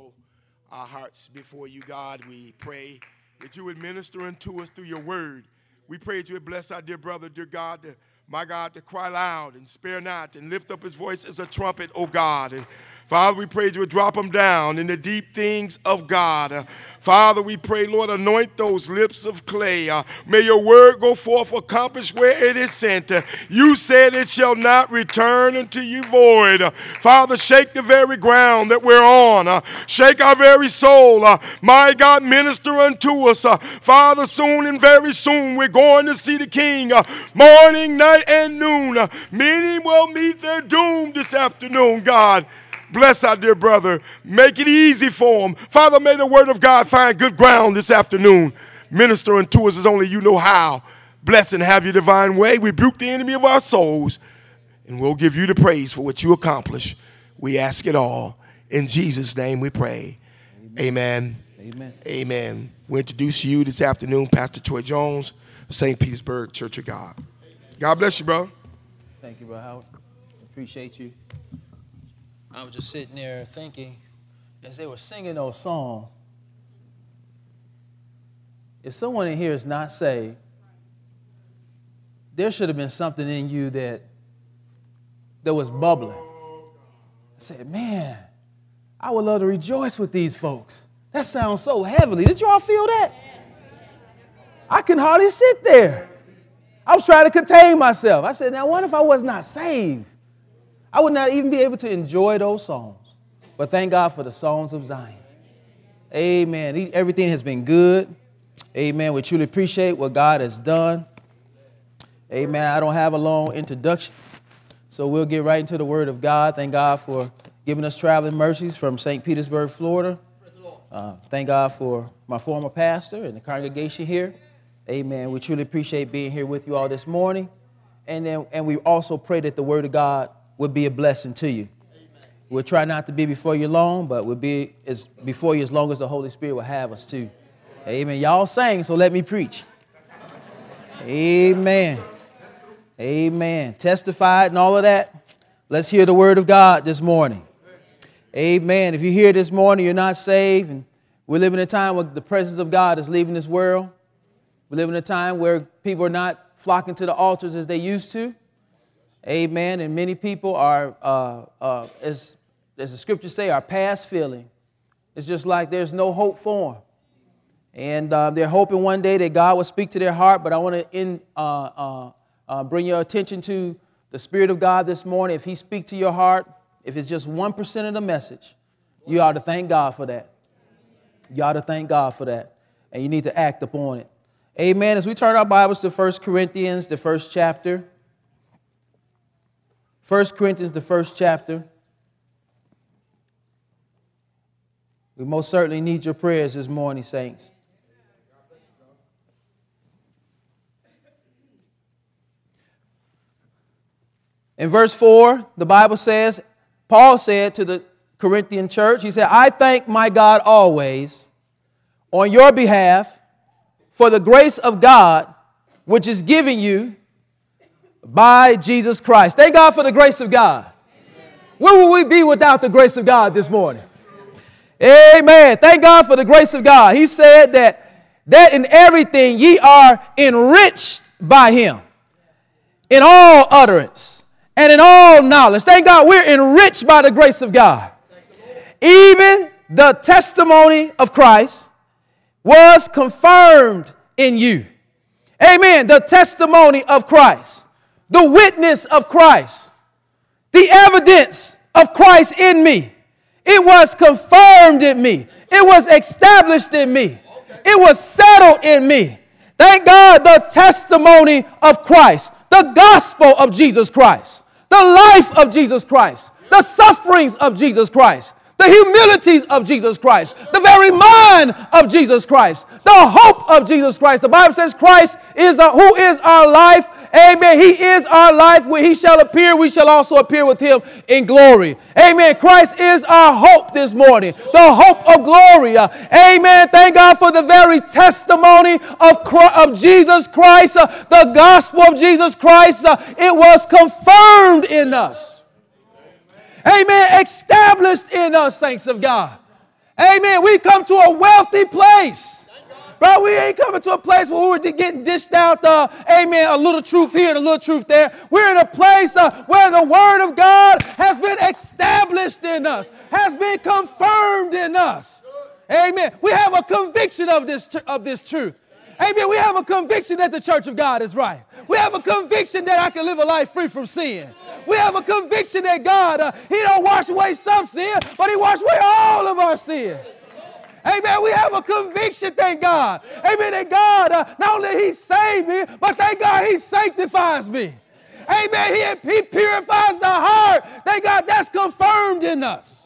humble our hearts before you, God. We pray that you would minister unto us through your word. We pray that you would bless our dear brother, dear God, to, my God, to cry loud and spare not and lift up his voice as a trumpet, oh God. And Father, we pray you would drop them down in the deep things of God. Uh, Father, we pray, Lord, anoint those lips of clay. Uh, may your word go forth, accomplish where it is sent. Uh, you said it shall not return unto you void. Uh, Father, shake the very ground that we're on. Uh, shake our very soul. Uh, my God, minister unto us. Father, soon and very soon we're going to see the King. morning, night, and noon. many will meet their doom this afternoon, God. Bless our dear brother. Make it easy for him. Father, may the word of God find good ground this afternoon. Minister unto us as only you know how. Bless and have your divine way. Rebuke the enemy of our souls, and we'll give you the praise for what you accomplish. We ask it all. In Jesus' name we pray. Amen. Amen. Amen. We introduce you this afternoon, Pastor Troy Jones, St. Petersburg Church of God. God bless you, bro. Thank you, bro Howard. Appreciate you. I was just sitting there thinking as they were singing those songs. If someone in here is not saved, there should have been something in you that that was bubbling. I said, man, I would love to rejoice with these folks. That sounds so heavenly. Did you all feel that? I can hardly sit there. I was trying to contain myself. I said, now what if I was not saved? I would not even be able to enjoy those songs. But thank God for the songs of Zion. Amen. Everything has been good. Amen. We truly appreciate what God has done. Amen. I don't have a long introduction. So we'll get right into the Word of God. Thank God for giving us traveling mercies from St. Petersburg, Florida. Uh, thank God for my former pastor and the congregation here. Amen. We truly appreciate being here with you all this morning. And, then, and we also pray that the Word of God would be a blessing to you. We'll try not to be before you long, but we'll be as before you as long as the Holy Spirit will have us to. Amen. Y'all sang, so let me preach. Amen. Amen. Testified and all of that. Let's hear the word of God this morning. Amen. If you're here this morning, you're not saved, and we live in a time where the presence of God is leaving this world. We live in a time where people are not flocking to the altars as they used to. Amen. And many people are, uh, uh, as, as the scriptures say, are past feeling. It's just like there's no hope for them. And uh, they're hoping one day that God will speak to their heart. But I want to uh, uh, uh, bring your attention to the Spirit of God this morning. If He speaks to your heart, if it's just 1% of the message, you ought to thank God for that. You ought to thank God for that. And you need to act upon it. Amen. As we turn our Bibles to 1 Corinthians, the first chapter. 1 Corinthians, the first chapter. We most certainly need your prayers this morning, saints. In verse 4, the Bible says, Paul said to the Corinthian church, he said, I thank my God always on your behalf for the grace of God which is given you by Jesus Christ. Thank God for the grace of God. Where would we be without the grace of God this morning? Amen. Thank God for the grace of God. He said that that in everything ye are enriched by him in all utterance and in all knowledge. Thank God we're enriched by the grace of God. Even the testimony of Christ was confirmed in you. Amen. The testimony of Christ the witness of Christ, the evidence of Christ in me. It was confirmed in me, it was established in me, it was settled in me. Thank God, the testimony of Christ, the gospel of Jesus Christ, the life of Jesus Christ, the sufferings of Jesus Christ, the humilities of Jesus Christ, the very mind of Jesus Christ, the hope of Jesus Christ. The Bible says Christ is a, who is our life Amen. He is our life. When he shall appear, we shall also appear with him in glory. Amen. Christ is our hope this morning, the hope of glory. Amen. Thank God for the very testimony of, Christ, of Jesus Christ, uh, the gospel of Jesus Christ. Uh, it was confirmed in us. Amen. Established in us, saints of God. Amen. We come to a wealthy place. Bro, we ain't coming to a place where we're getting dished out, uh, amen, a little truth here and a little truth there. We're in a place uh, where the word of God has been established in us, has been confirmed in us. Amen. We have a conviction of this, of this truth. Amen. We have a conviction that the church of God is right. We have a conviction that I can live a life free from sin. We have a conviction that God, uh, He don't wash away some sin, but He washed away all of our sin. Amen. We have a conviction, thank God. Amen. That God, uh, not only He saved me, but thank God He sanctifies me. Amen. He, he purifies the heart. Thank God that's confirmed in us.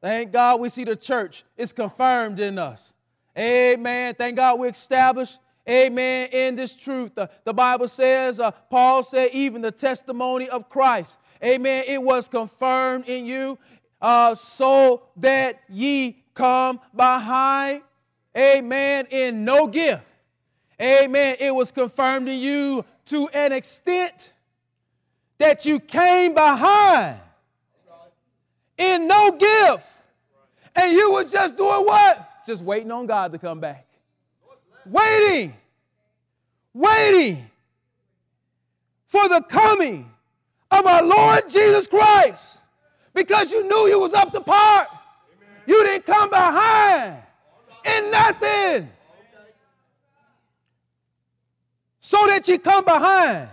Thank God we see the church is confirmed in us. Amen. Thank God we established, amen, in this truth. Uh, the Bible says, uh, Paul said, even the testimony of Christ, amen, it was confirmed in you uh, so that ye come behind, amen, in no gift. Amen. It was confirmed in you to an extent that you came behind in no gift. And you was just doing what? Just waiting on God to come back. Waiting. Waiting for the coming of our Lord Jesus Christ because you knew you was up to part. You didn't come behind in nothing. So that you come behind.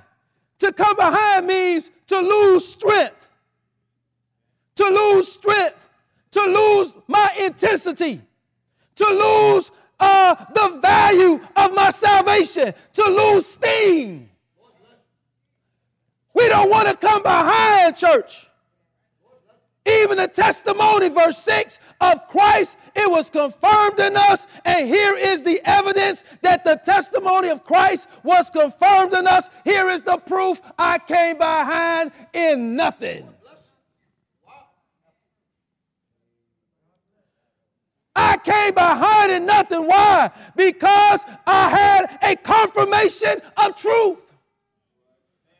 To come behind means to lose strength. To lose strength. To lose my intensity. To lose uh, the value of my salvation. To lose steam. We don't want to come behind, church. Even the testimony, verse 6 of Christ, it was confirmed in us. And here is the evidence that the testimony of Christ was confirmed in us. Here is the proof I came behind in nothing. I came behind in nothing. Why? Because I had a confirmation of truth.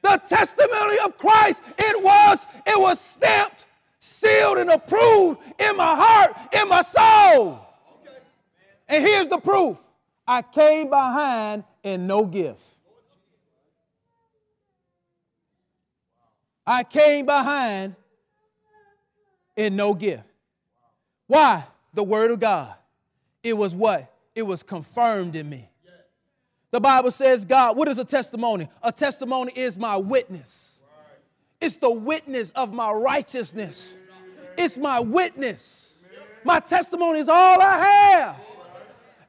The testimony of Christ, it was, it was stamped sealed and approved in my heart, in my soul. And here's the proof I came behind in no gift. I came behind in no gift. Why? The Word of God. It was what? It was confirmed in me. The Bible says, God, what is a testimony? A testimony is my witness. It's the witness of my righteousness. It's my witness. My testimony is all I have.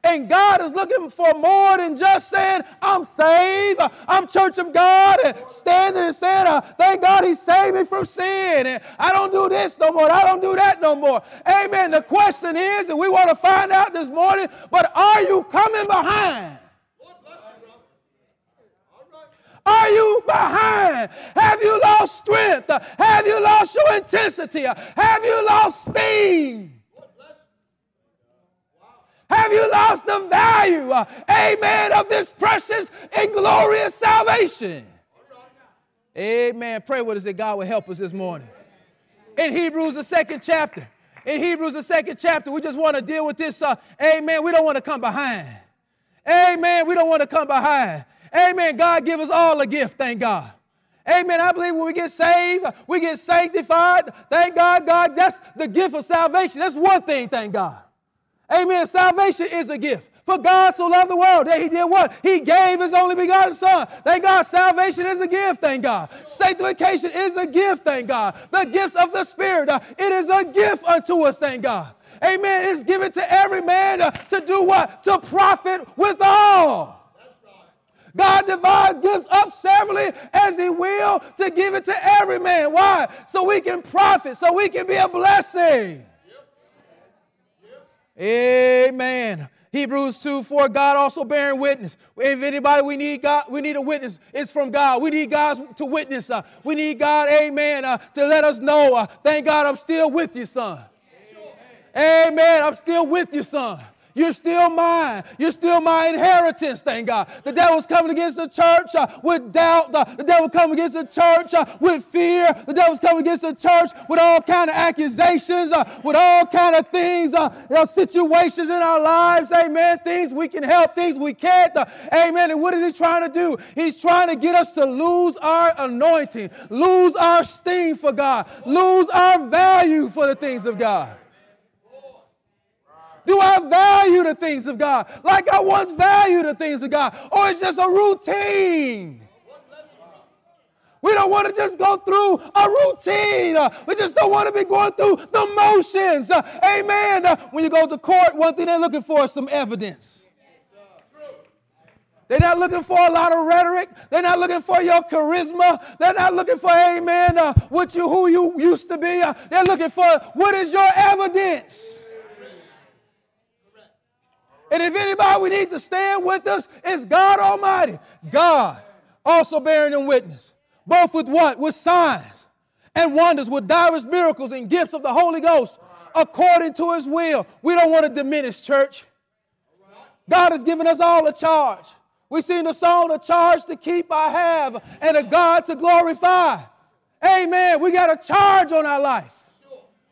And God is looking for more than just saying, I'm saved, I'm church of God, and standing and saying, uh, thank God he saved me from sin, and I don't do this no more, I don't do that no more. Amen. The question is, and we want to find out this morning, but are you coming behind? Are you behind? Have you lost strength? Have you lost your intensity? Have you lost steam? Have you lost the value, amen, of this precious and glorious salvation? Amen. Pray with us that God will help us this morning. In Hebrews, the second chapter, in Hebrews, the second chapter, we just want to deal with this. Uh, amen. We don't want to come behind. Amen. We don't want to come behind. Amen. God give us all a gift, thank God. Amen. I believe when we get saved, we get sanctified. Thank God, God, that's the gift of salvation. That's one thing, thank God. Amen. Salvation is a gift. For God so loved the world that he did what? He gave his only begotten son. Thank God. Salvation is a gift. Thank God. Sanctification is a gift. Thank God. The gifts of the Spirit. Uh, it is a gift unto us. Thank God. Amen. It's given to every man uh, to do what? To profit with all. God divides gifts up severally as He will to give it to every man. Why? So we can profit, so we can be a blessing. Amen. Hebrews 2 4, God also bearing witness. If anybody we need God, we need a witness, it's from God. We need God to witness. Uh, we need God, amen, uh, to let us know. Uh, thank God I'm still with you, son. Amen. I'm still with you, son. You're still mine. You're still my inheritance, thank God. The devil's coming against the church uh, with doubt. Uh, the devil coming against the church uh, with fear. The devil's coming against the church with all kind of accusations, uh, with all kind of things, uh, you situations in our lives. Amen. Things we can help, things we can't. Uh, amen. And what is he trying to do? He's trying to get us to lose our anointing, lose our sting for God, lose our value for the things of God. Do I value the things of God like I once valued the things of God? Or it's just a routine? We don't want to just go through a routine. We just don't want to be going through the motions. Amen. When you go to court, one thing they're looking for is some evidence. They're not looking for a lot of rhetoric. They're not looking for your charisma. They're not looking for, amen, uh, what you, who you used to be. Uh, they're looking for what is your evidence. And if anybody we need to stand with us, it's God Almighty. God also bearing them witness. Both with what? With signs and wonders, with diverse miracles and gifts of the Holy Ghost according to his will. We don't want to diminish, church. God has given us all a charge. We sing the song, a charge to keep I have, and a God to glorify. Amen. We got a charge on our life.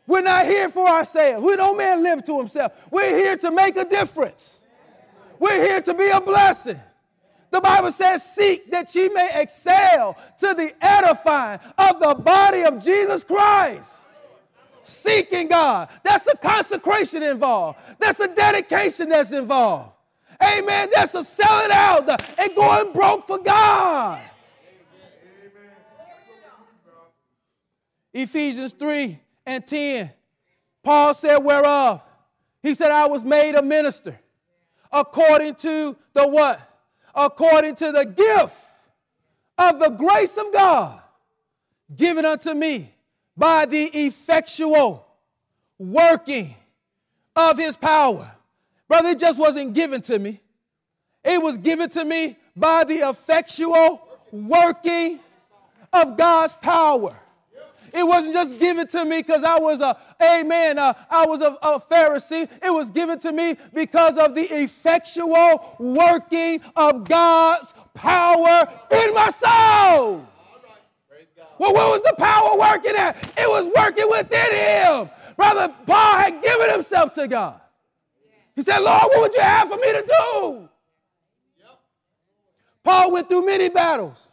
We're not here for ourselves. We don't man live to himself. We're here to make a difference. We're here to be a blessing. The Bible says, Seek that ye may excel to the edifying of the body of Jesus Christ. Seeking God. That's a consecration involved, that's a dedication that's involved. Amen. That's a selling out and going broke for God. Ephesians 3 and 10. Paul said, Whereof? He said, I was made a minister according to the what? According to the gift of the grace of God given unto me by the effectual working of his power. Brother, it just wasn't given to me. It was given to me by the effectual working of God's power. It wasn't just given to me because I was a, amen, uh, I was a, a Pharisee. It was given to me because of the effectual working of God's power in my soul. Well, where was the power working at? It was working within him. Brother Paul had given himself to God. He said, Lord, what would you have for me to do? Paul went through many battles.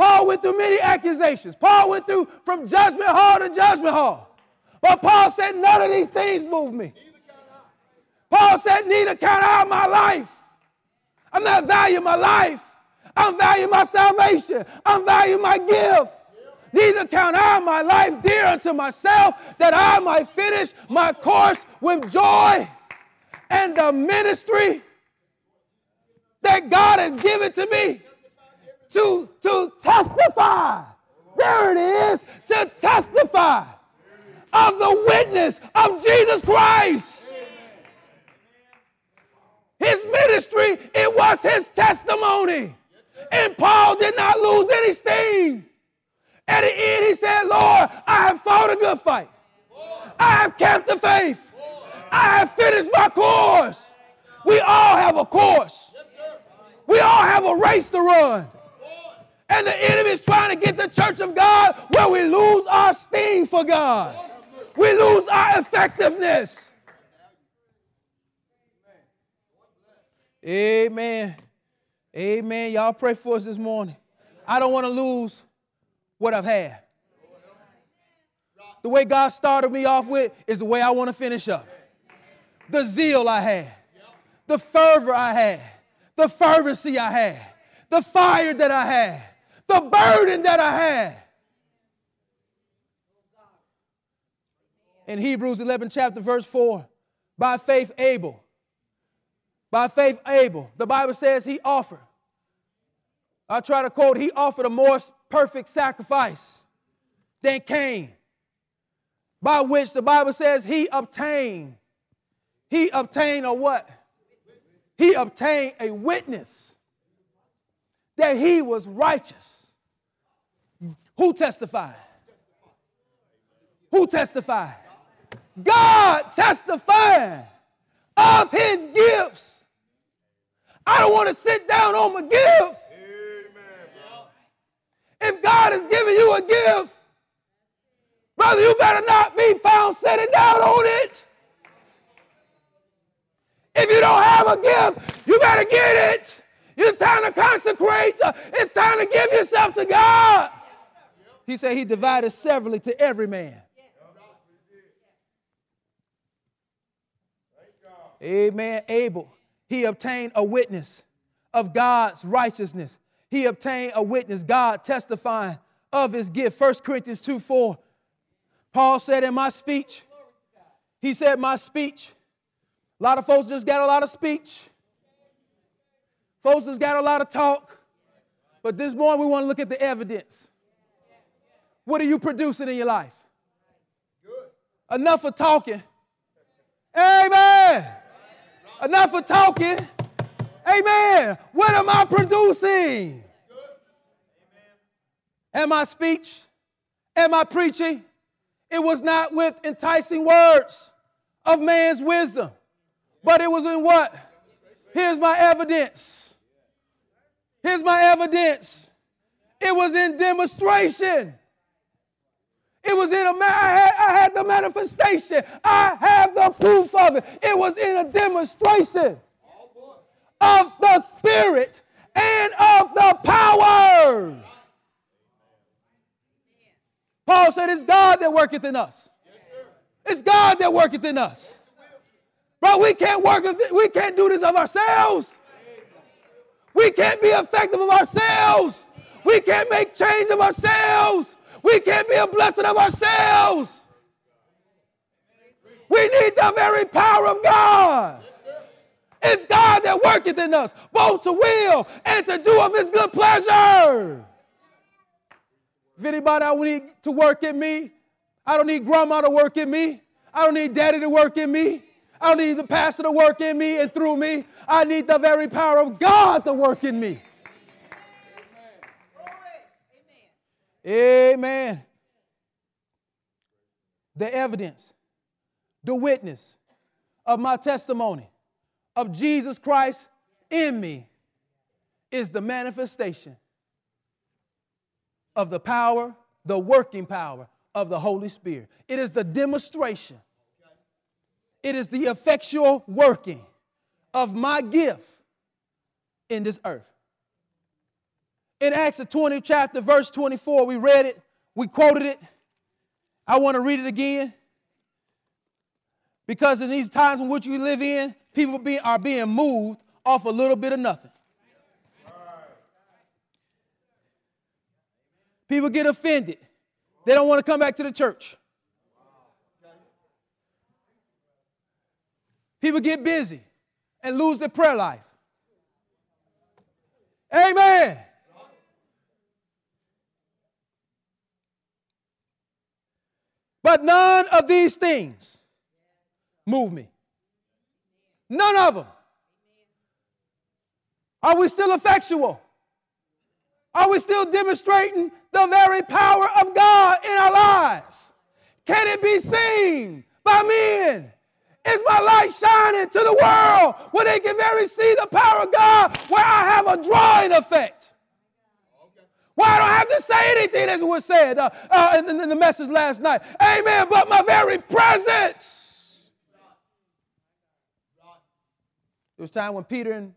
Paul went through many accusations. Paul went through from judgment hall to judgment hall. But Paul said, None of these things move me. Paul said, Neither count I my life. I'm not valuing my life. I'm valuing my salvation. I'm valuing my gift. Neither count I my life dear unto myself, that I might finish my course with joy and the ministry that God has given to me to, to testify. There it is, to testify of the witness of Jesus Christ. His ministry, it was his testimony. And Paul did not lose any steam. At the end, he said, Lord, I have fought a good fight. I have kept the faith. I have finished my course. We all have a course. We all have a race to run. And the enemy is trying to get the church of God where we lose our steam for God. We lose our effectiveness. Amen. Amen. Y'all pray for us this morning. I don't want to lose what I've had. The way God started me off with is the way I want to finish up. The zeal I had, the fervor I had, the fervency I had, the fire that I had the burden that I had. In Hebrews 11, chapter verse 4, by faith, Abel. By faith, Abel. The Bible says he offered. I try to quote, he offered a more perfect sacrifice than Cain, by which the Bible says he obtained. He obtained a what? He obtained a witness that he was righteous. Who testified? Who testified? God testified of his gifts. I don't want to sit down on my gift. If God has given you a gift, brother, you better not be found sitting down on it. If you don't have a gift, you better get it. It's time to consecrate. It's time to give yourself to God. He said he divided severally to every man. Amen. Abel, he obtained a witness of God's righteousness. He obtained a witness, God testifying of his gift. 1 Corinthians 2 4. Paul said in my speech, he said, My speech. A lot of folks just got a lot of speech. Folks just got a lot of talk. But this morning we want to look at the evidence. What are you producing in your life? Enough of talking. Amen. Enough of talking. Amen. What am I producing? Am I speech? Am I preaching? It was not with enticing words of man's wisdom, but it was in what? Here's my evidence. Here's my evidence. It was in demonstration. It was in a, I had, I had the manifestation. I have the proof of it. It was in a demonstration of the Spirit and of the power. Paul said, It's God that worketh in us. It's God that worketh in us. Bro, we can't work, we can't do this of ourselves. We can't be effective of ourselves. We can't make change of ourselves. We can't be a blessing of ourselves. We need the very power of God. It's God that worketh in us, both to will and to do of his good pleasure. If anybody I need to work in me, I don't need grandma to work in me. I don't need daddy to work in me. I don't need the pastor to work in me and through me. I need the very power of God to work in me. Amen. The evidence, the witness of my testimony of Jesus Christ in me is the manifestation of the power, the working power of the Holy Spirit. It is the demonstration, it is the effectual working of my gift in this earth. In Acts the 20th chapter, verse 24, we read it, we quoted it. I want to read it again. Because in these times in which we live in, people be, are being moved off a little bit of nothing. People get offended. They don't want to come back to the church. People get busy and lose their prayer life. Amen. But none of these things move me. None of them. Are we still effectual? Are we still demonstrating the very power of God in our lives? Can it be seen by men? Is my light shining to the world where they can very see the power of God, where I have a drawing effect? Why I don't have to say anything as was said uh, uh, in, in the message last night. Amen. But my very presence It was time when Peter and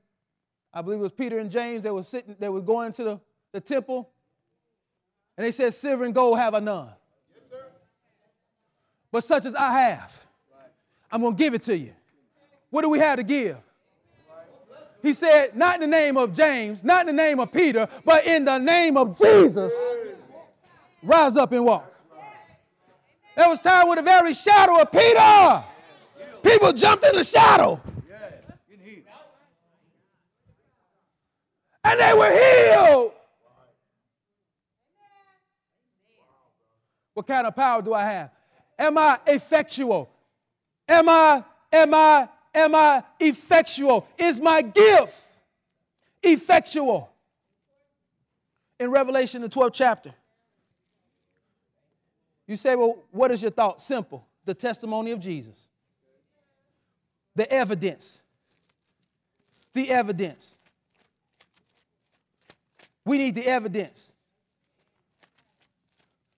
I believe it was Peter and James, they were sitting, they were going to the, the temple, and they said, Silver and gold have I none. Yes, but such as I have, I'm gonna give it to you. What do we have to give? He said, not in the name of James, not in the name of Peter, but in the name of Jesus. Rise up and walk. There was time with the very shadow of Peter. People jumped in the shadow. and they were healed. What kind of power do I have? Am I effectual? Am I, am I, am I effectual? Is my gift effectual? In Revelation, the 12th chapter, you say, well, what is your thought? Simple the testimony of Jesus. the evidence. The evidence. We need the evidence.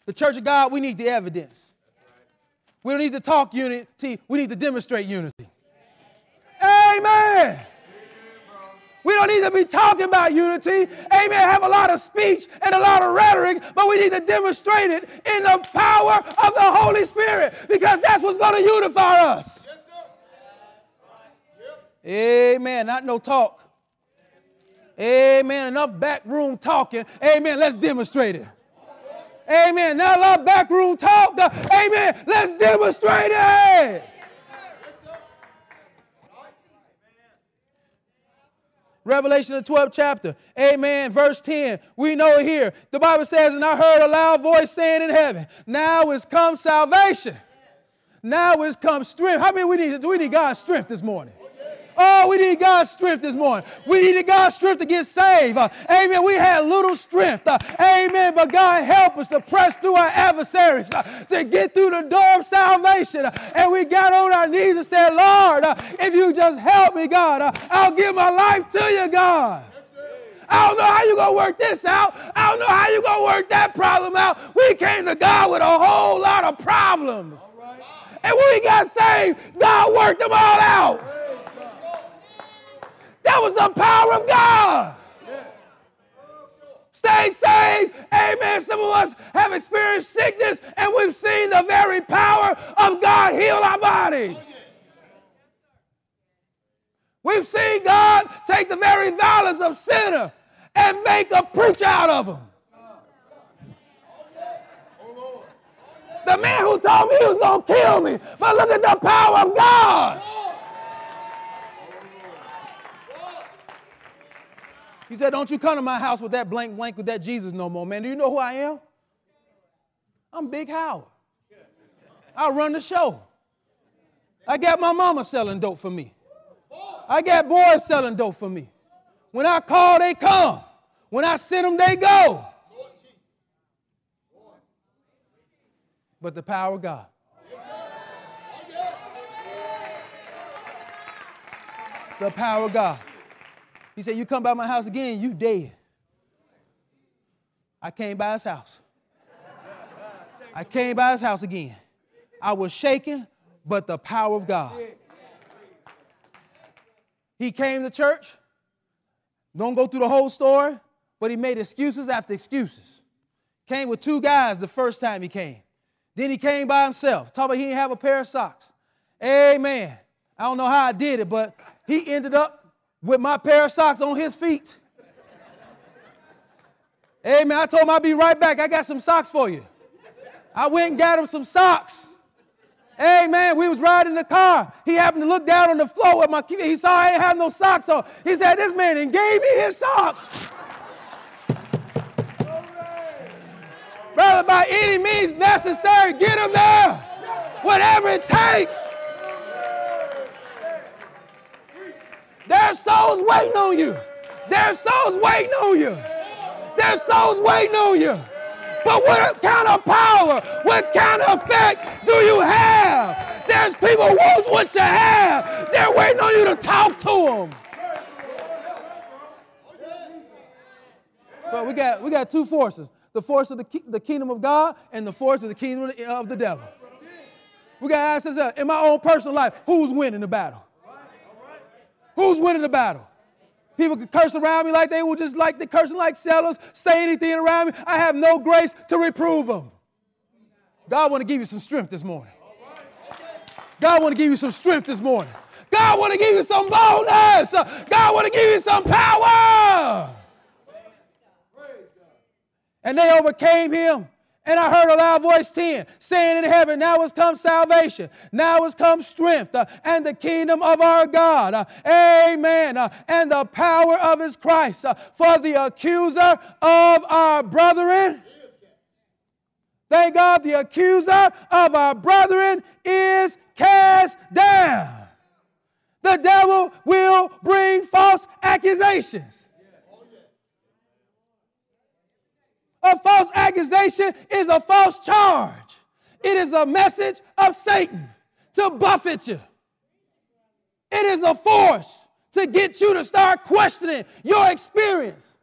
The church of God, we need the evidence. We don't need to talk unity, we need to demonstrate unity. Amen. We don't need to be talking about unity. Amen. Have a lot of speech and a lot of rhetoric, but we need to demonstrate it in the power of the Holy Spirit because that's what's going to unify us. Amen. Not no talk. Amen. Enough backroom talking. Amen. Let's demonstrate it. Amen. Not a lot of backroom talk. Amen. Let's demonstrate it. Revelation, the 12th chapter. Amen. Verse 10. We know here. The Bible says, And I heard a loud voice saying in heaven, Now is come salvation. Now is come strength. How many we need? Do We need God's strength this morning. Oh, we need God's strength this morning. We needed God's strength to get saved. Uh, amen. We had little strength. Uh, amen. But God help us to press through our adversaries, uh, to get through the door of salvation. Uh, and we got on our knees and said, Lord, uh, if you just help me, God, uh, I'll give my life to you, God. I don't know how you're gonna work this out. I don't know how you're gonna work that problem out. We came to God with a whole lot of problems. And when we got saved, God worked them all out. That was the power of God. Stay saved. Amen. Some of us have experienced sickness and we've seen the very power of God heal our bodies. We've seen God take the very violence of sinner and make a preacher out of them. The man who told me he was going to kill me, but look at the power of God. He said, Don't you come to my house with that blank blank with that Jesus no more, man. Do you know who I am? I'm Big Howard. I run the show. I got my mama selling dope for me. I got boys selling dope for me. When I call, they come. When I send them, they go. But the power of God. The power of God. He said, You come by my house again, you dead. I came by his house. I came by his house again. I was shaken, but the power of God. He came to church. Don't go through the whole story, but he made excuses after excuses. Came with two guys the first time he came. Then he came by himself. Talk about he didn't have a pair of socks. Amen. I don't know how I did it, but he ended up with my pair of socks on his feet. hey, man, I told him I'd be right back. I got some socks for you. I went and got him some socks. Hey, man, we was riding in the car. He happened to look down on the floor with my. He saw I ain't have no socks on. He said, this man and gave me his socks. Brother, by any means necessary, get him there. Whatever it takes. There's souls waiting on you. There's souls waiting on you. There's souls waiting on you. But what kind of power, what kind of effect do you have? There's people who want what you have. They're waiting on you to talk to them. But we got we got two forces: the force of the, the kingdom of God and the force of the kingdom of the devil. We got to ask ourselves: in my own personal life, who's winning the battle? Who's winning the battle? People can curse around me like they will just like the cursing like sellers, say anything around me. I have no grace to reprove them. God want to give you some strength this morning. God want to give you some strength this morning. God want to give you some boldness. God want to give you some power. And they overcame him and I heard a loud voice 10 saying in heaven, Now has come salvation, now has come strength, uh, and the kingdom of our God. Uh, amen. Uh, and the power of his Christ. Uh, for the accuser of our brethren. Thank God, the accuser of our brethren is cast down. The devil will bring false accusations. A false accusation is a false charge. It is a message of Satan to buffet you. It is a force to get you to start questioning your experience,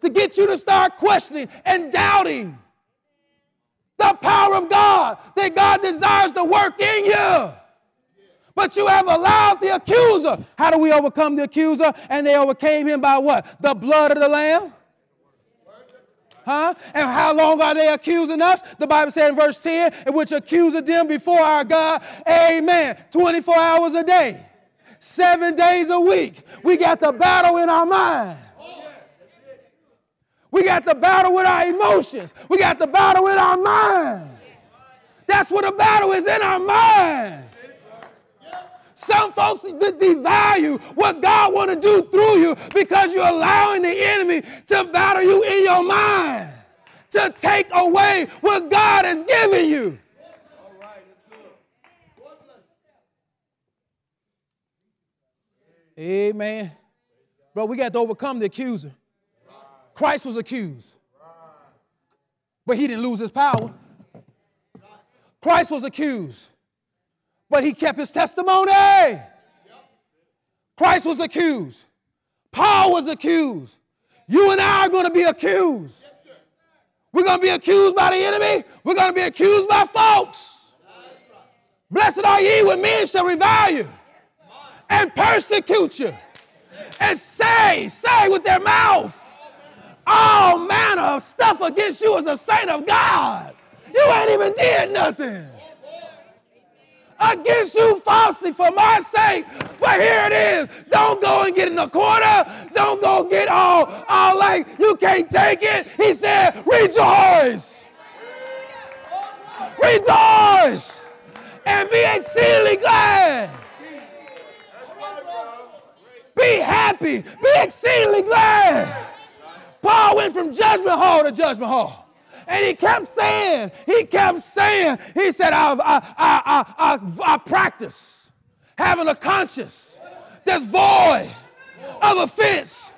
to get you to start questioning and doubting the power of God that God desires to work in you. But you have allowed the accuser. How do we overcome the accuser? And they overcame him by what? The blood of the Lamb. Huh? And how long are they accusing us? The Bible said in verse 10, in which accused them before our God, amen, 24 hours a day, seven days a week. We got the battle in our mind. We got the battle with our emotions. We got the battle in our mind. That's what the battle is in our mind. Some folks devalue what God want to do through you because you're allowing the enemy to battle you in your mind, to take away what God has given you. Amen. But we got to overcome the accuser. Christ was accused, but he didn't lose his power. Christ was accused, but he kept his testimony. Christ was accused. Paul was accused. You and I are going to be accused. We're going to be accused by the enemy. We're going to be accused by folks. Blessed are ye when men shall revile you and persecute you and say, say with their mouth all manner of stuff against you as a saint of God. You ain't even did nothing against you falsely for my sake. But here it is. Don't go and get in the corner. Don't go get all, all like you can't take it. He said, rejoice. Rejoice. And be exceedingly glad. Be happy. Be exceedingly glad. Paul went from judgment hall to judgment hall. And he kept saying, he kept saying, he said, I, I, I, I, practice having a conscience that's void of offense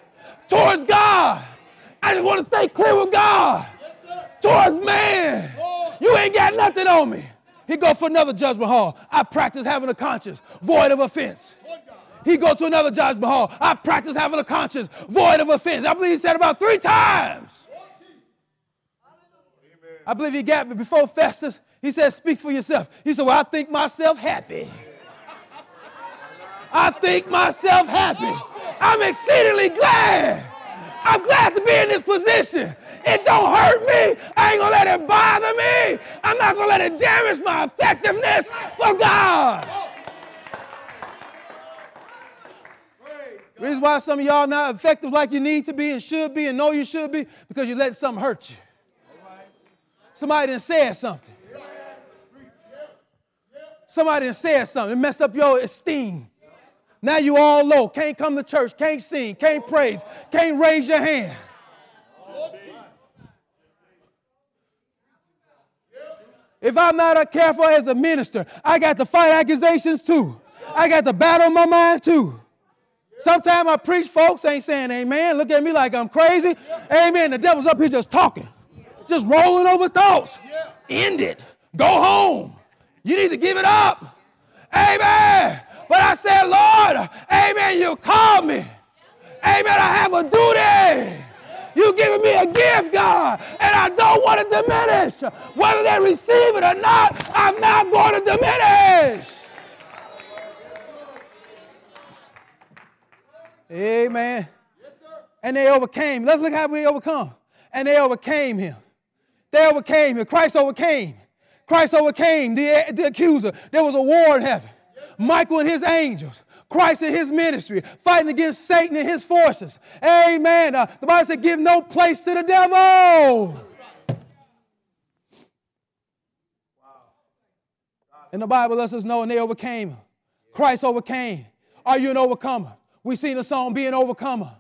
towards God. I just want to stay clear with God. Towards man. You ain't got nothing on me. He go for another judgment hall. I practice having a conscience void of offense. He go to another judgment hall. I practice having a conscience void of offense. I believe he said about three times. I believe he got me before Festus. He said, Speak for yourself. He said, Well, I think myself happy. I think myself happy. I'm exceedingly glad. I'm glad to be in this position. It don't hurt me. I ain't gonna let it bother me. I'm not gonna let it damage my effectiveness for God. The Reason why some of y'all not effective like you need to be and should be and know you should be because you let something hurt you. Somebody didn't say something. Somebody didn't say something. It messed up your esteem. Now you all low. Can't come to church. Can't sing. Can't praise. Can't raise your hand. If I'm not careful as a minister, I got to fight accusations too. I got to battle my mind too. Sometimes I preach, folks ain't saying amen. Look at me like I'm crazy. Amen. The devil's up here just talking just rolling over thoughts. End it. Go home. You need to give it up. Amen. But I said, Lord, amen, you called me. Amen. I have a duty. You giving me a gift, God, and I don't want to diminish. Whether they receive it or not, I'm not going to diminish. Amen. Yes, and they overcame. Let's look how we overcome. And they overcame him. They overcame him. Christ overcame. Christ overcame the, the accuser. There was a war in heaven. Michael and his angels. Christ and his ministry, fighting against Satan and his forces. Amen. Uh, the Bible said, give no place to the devil. And the Bible lets us know, and they overcame. Christ overcame. Are you an overcomer? We sing the song, Be an Overcomer.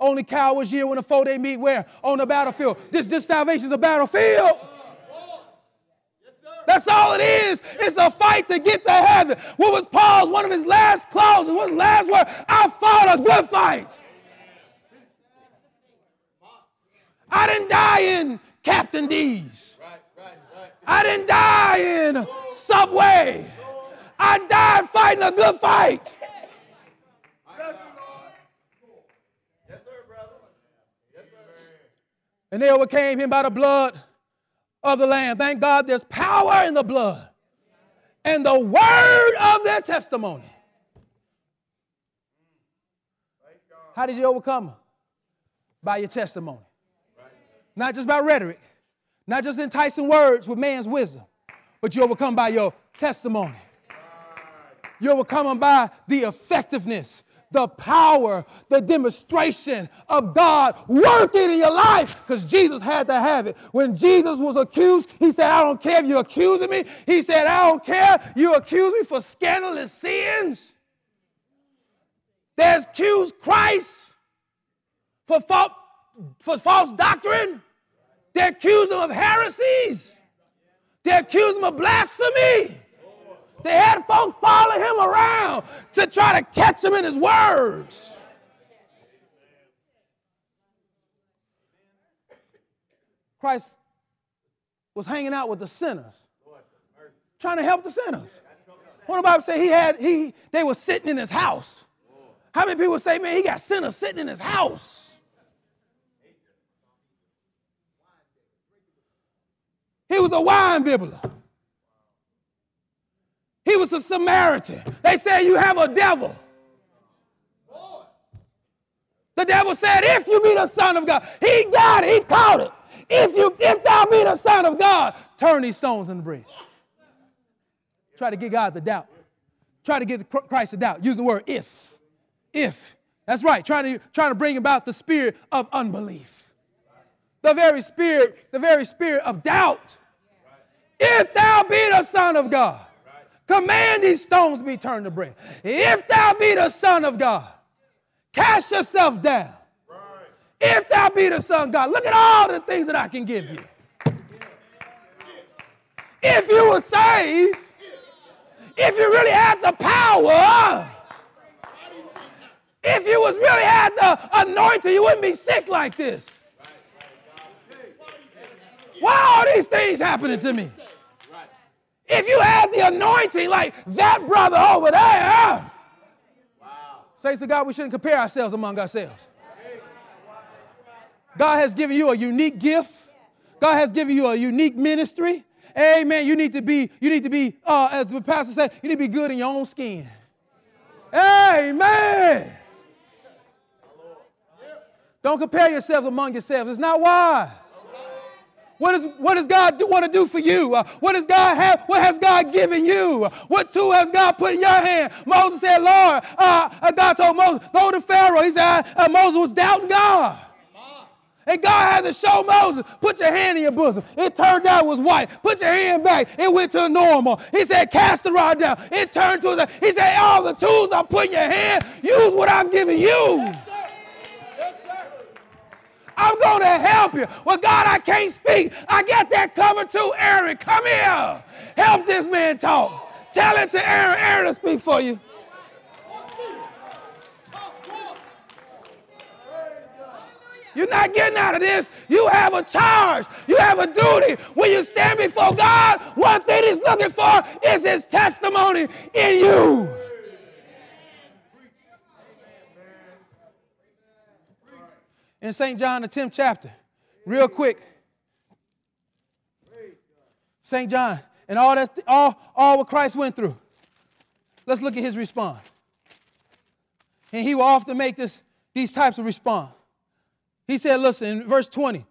Only cowards year when the foe they meet where? On the battlefield. This, this salvation is a battlefield. That's all it is. It's a fight to get to heaven. What was Paul's, one of his last clauses, what his last word? I fought a good fight. I didn't die in Captain D's. I didn't die in Subway. I died fighting a good fight. And they overcame him by the blood of the Lamb. Thank God there's power in the blood and the word of their testimony. How did you overcome? By your testimony. Not just by rhetoric, not just enticing words with man's wisdom, but you overcome by your testimony. You overcome them by the effectiveness, the power, the demonstration of God working in your life because Jesus had to have it. When Jesus was accused, he said, I don't care if you're accusing me. He said, I don't care. You accuse me for scandalous sins. There's accused Christ for, fa- for false doctrine. They accuse him of heresies. They accuse him of blasphemy. They had folks following him around to try to catch him in his words. Christ was hanging out with the sinners, trying to help the sinners. What the Bible say he had, he they were sitting in his house. How many people say, man, he got sinners sitting in his house? He was a wine bibber. He was a Samaritan. They said, You have a devil. The devil said, If you be the Son of God, he got it, he caught it. If you if thou be the Son of God, turn these stones into bread. Try to get God the doubt. Try to get Christ the doubt. Use the word if. If. That's right. Trying to, trying to bring about the spirit of unbelief. The very spirit, the very spirit of doubt. If thou be the Son of God, command these stones be turned to bread. If thou be the Son of God, cast yourself down. If thou be the Son of God, look at all the things that I can give you. If you were saved, if you really had the power, if you was really had the anointing, you wouldn't be sick like this. Why are these things happening to me? If you had the anointing like that brother over there, wow. says to God, we shouldn't compare ourselves among ourselves. God has given you a unique gift. God has given you a unique ministry. Amen. You need to be, you need to be, uh, as the pastor said, you need to be good in your own skin. Amen. Don't compare yourselves among yourselves. It's not wise. What, is, what does God do, want to do for you? Uh, what does God have? What has God given you? What tool has God put in your hand? Moses said, Lord, uh, uh God told Moses, go to Pharaoh. He said, uh, Moses was doubting God. And God had to show Moses, put your hand in your bosom. It turned out it was white. Put your hand back. It went to normal. He said, cast the rod down. It turned to his He said, all the tools I put in your hand, use what I've given you. I'm going to help you. Well, God, I can't speak. I got that covered too. Aaron, come here. Help this man talk. Tell it to Aaron. Aaron to speak for you. You're not getting out of this. You have a charge. You have a duty. When you stand before God, one thing He's looking for is His testimony in you. In St. John, the 10th chapter, real quick. St. John, and all that, all, all what Christ went through. Let's look at his response. And he will often make this, these types of response. He said, listen, in verse 20,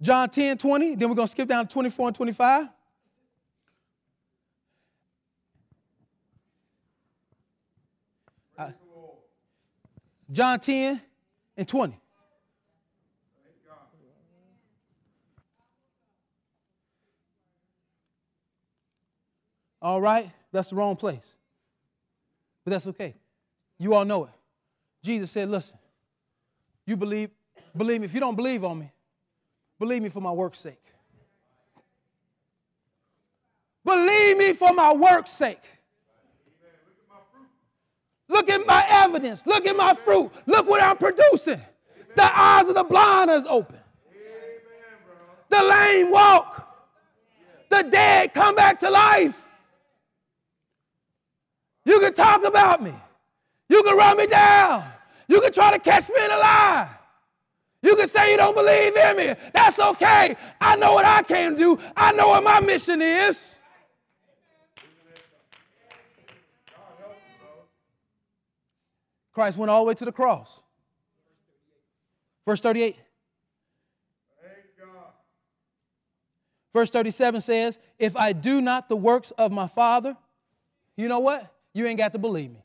John 10, 20, then we're going to skip down to 24 and 25. Uh, John 10, and 20. All right, that's the wrong place. But that's okay. You all know it. Jesus said, Listen, you believe, believe me. If you don't believe on me, believe me for my work's sake. Believe me for my work's sake. Look at my evidence. Look at my fruit. Look what I'm producing. The eyes of the blind is open. The lame walk. The dead come back to life. You can talk about me. You can run me down. You can try to catch me in a lie. You can say you don't believe in me. That's okay. I know what I can do. I know what my mission is. Christ went all the way to the cross. Verse 38. Verse 37 says, If I do not the works of my Father, you know what? You ain't got to believe me.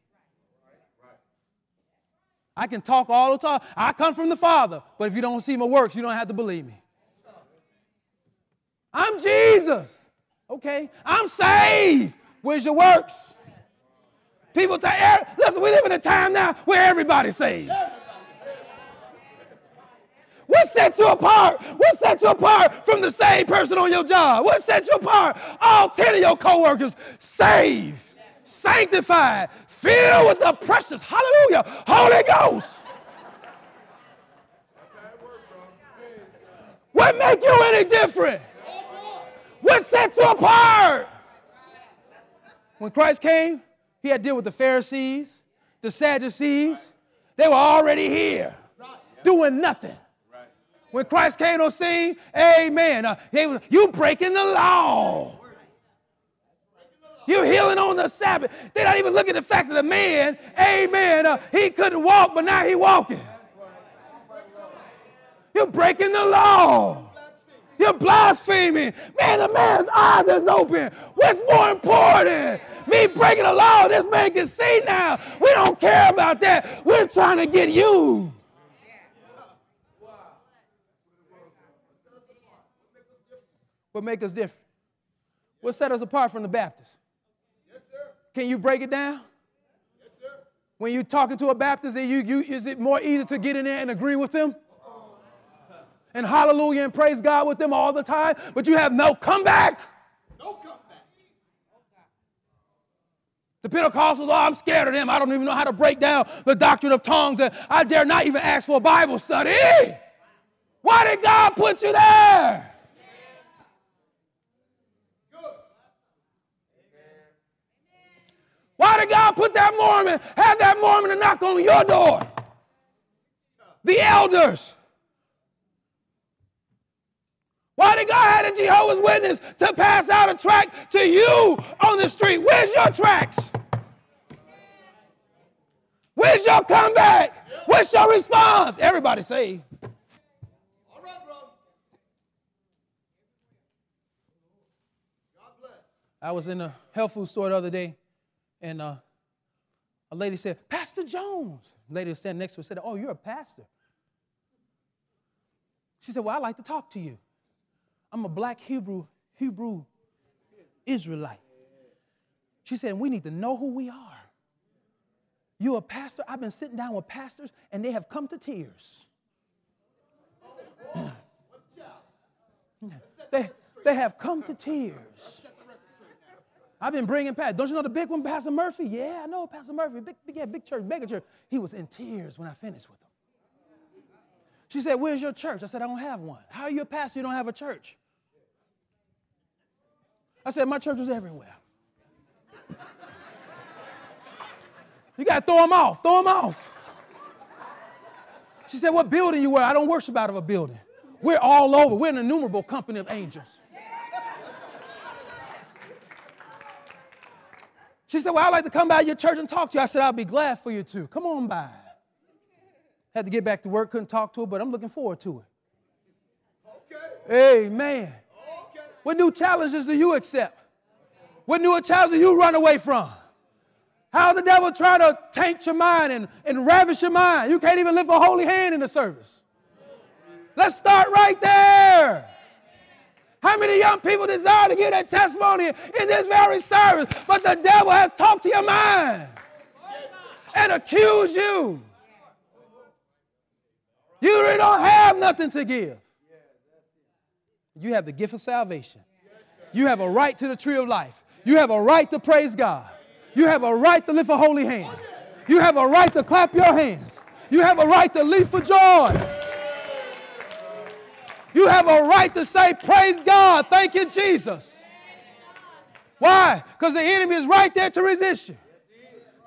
I can talk all the time. I come from the Father, but if you don't see my works, you don't have to believe me. I'm Jesus. Okay. I'm saved. Where's your works? People tell, listen, we live in a time now where everybody's saved. What sets you apart? What sets you apart from the same person on your job? What sets you apart? All 10 of your coworkers saved, sanctified, filled with the precious, hallelujah, Holy Ghost. What make you any different? What sets you apart? When Christ came, he had to deal with the Pharisees, the Sadducees. They were already here doing nothing. When Christ came on scene, amen. Uh, was, you breaking the law. You healing on the Sabbath. They're not even looking at the fact that the man, amen, uh, he couldn't walk, but now he walking. You're breaking the law. You're blaspheming. Man, the man's eyes is open. What's more important? Me breaking the law, this man can see now. We don't care about that. We're trying to get you. What make us different? What set us apart from the Baptists? Yes, Can you break it down? Yes, when you're talking to a Baptist, you, you, is it more easy to get in there and agree with them? And hallelujah and praise God with them all the time, but you have no comeback? No comeback. The Pentecostals, oh, I'm scared of them. I don't even know how to break down the doctrine of tongues, and I dare not even ask for a Bible study. Why did God put you there? Why did God put that Mormon, have that Mormon to knock on your door? The elders. Why did God have a Jehovah's Witness to pass out a tract to you on the street? Where's your tracts? Where's your comeback? What's your response? Everybody say. All right, bro. God bless. I was in a health food store the other day and uh, a lady said, Pastor Jones. The lady was standing next to her said, Oh, you're a pastor. She said, Well, I'd like to talk to you. I'm a black Hebrew, Hebrew Israelite. She said, We need to know who we are. You a pastor? I've been sitting down with pastors and they have come to tears. they, they have come to tears. I've been bringing Pat. Don't you know the big one, Pastor Murphy? Yeah, I know Pastor Murphy. Big, big, yeah, big church, mega church. He was in tears when I finished with him. She said, Where's your church? I said, I don't have one. How are you a pastor? You don't have a church. I said, My church was everywhere. you got to throw them off. Throw them off. She said, What building you were? I don't worship out of a building. We're all over. We're an innumerable company of angels. She said, Well, I'd like to come by your church and talk to you. I said, I'll be glad for you to. Come on by. Had to get back to work, couldn't talk to her, but I'm looking forward to it. Okay. Amen. What new challenges do you accept? What new challenges do you run away from? How the devil trying to taint your mind and, and ravish your mind? You can't even lift a holy hand in the service. Let's start right there. How many young people desire to give that testimony in this very service? But the devil has talked to your mind and accused you. You really don't have nothing to give. You have the gift of salvation. You have a right to the tree of life. You have a right to praise God. You have a right to lift a holy hand. You have a right to clap your hands. You have a right to leap for joy. You have a right to say, Praise God. Thank you, Jesus. Why? Because the enemy is right there to resist you.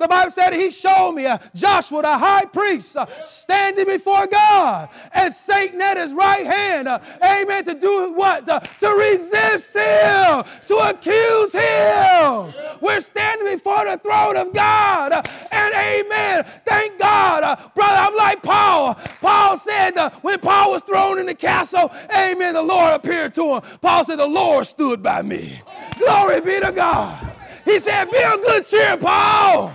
The Bible said he showed me uh, Joshua, the high priest, uh, standing before God and Satan at his right hand. Uh, amen. To do what? to resist him, to accuse him. We're standing before the throne of God. And amen. Thank God. Brother, I'm like Paul. Paul said when Paul was thrown in the castle, amen, the Lord appeared to him. Paul said, The Lord stood by me. Glory be to God. He said, Be a good cheer, Paul.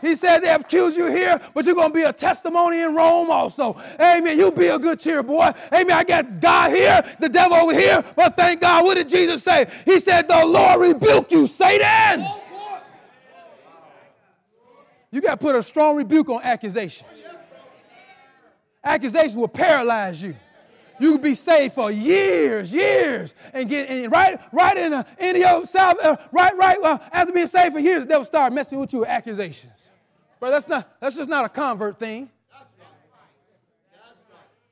He said they accuse you here, but you're going to be a testimony in Rome also. Amen. You be a good cheer, boy. Amen. I got God here, the devil over here, but thank God. What did Jesus say? He said, The Lord rebuke you, Satan. You got to put a strong rebuke on accusations. Accusations will paralyze you. You could be saved for years, years, and get in, right, right in, the, in your self, uh, right, right uh, after being saved for years, the devil start messing with you with accusations. But that's not that's just not a convert thing.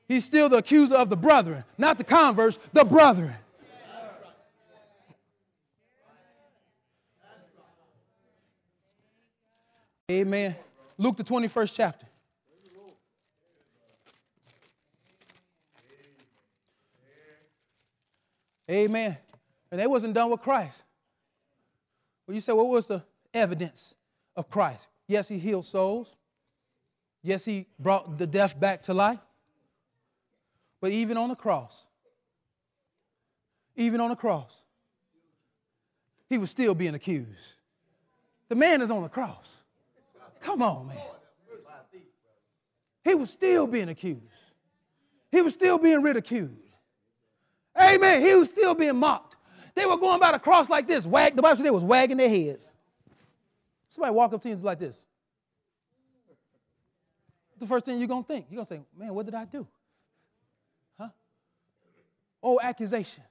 He's still the accuser of the brethren, not the converts, the brethren. Amen. Luke the 21st chapter. Amen. And they wasn't done with Christ. Well, you say, what was the evidence of Christ? Yes, he healed souls. Yes, he brought the deaf back to life. But even on the cross, even on the cross, he was still being accused. The man is on the cross. Come on, man. He was still being accused. He was still being ridiculed. Amen. He was still being mocked. They were going by the cross like this. Wag, the Bible said they was wagging their heads. Somebody walk up to you like this. The first thing you're gonna think, you're gonna say, man, what did I do? Huh? Oh, accusation.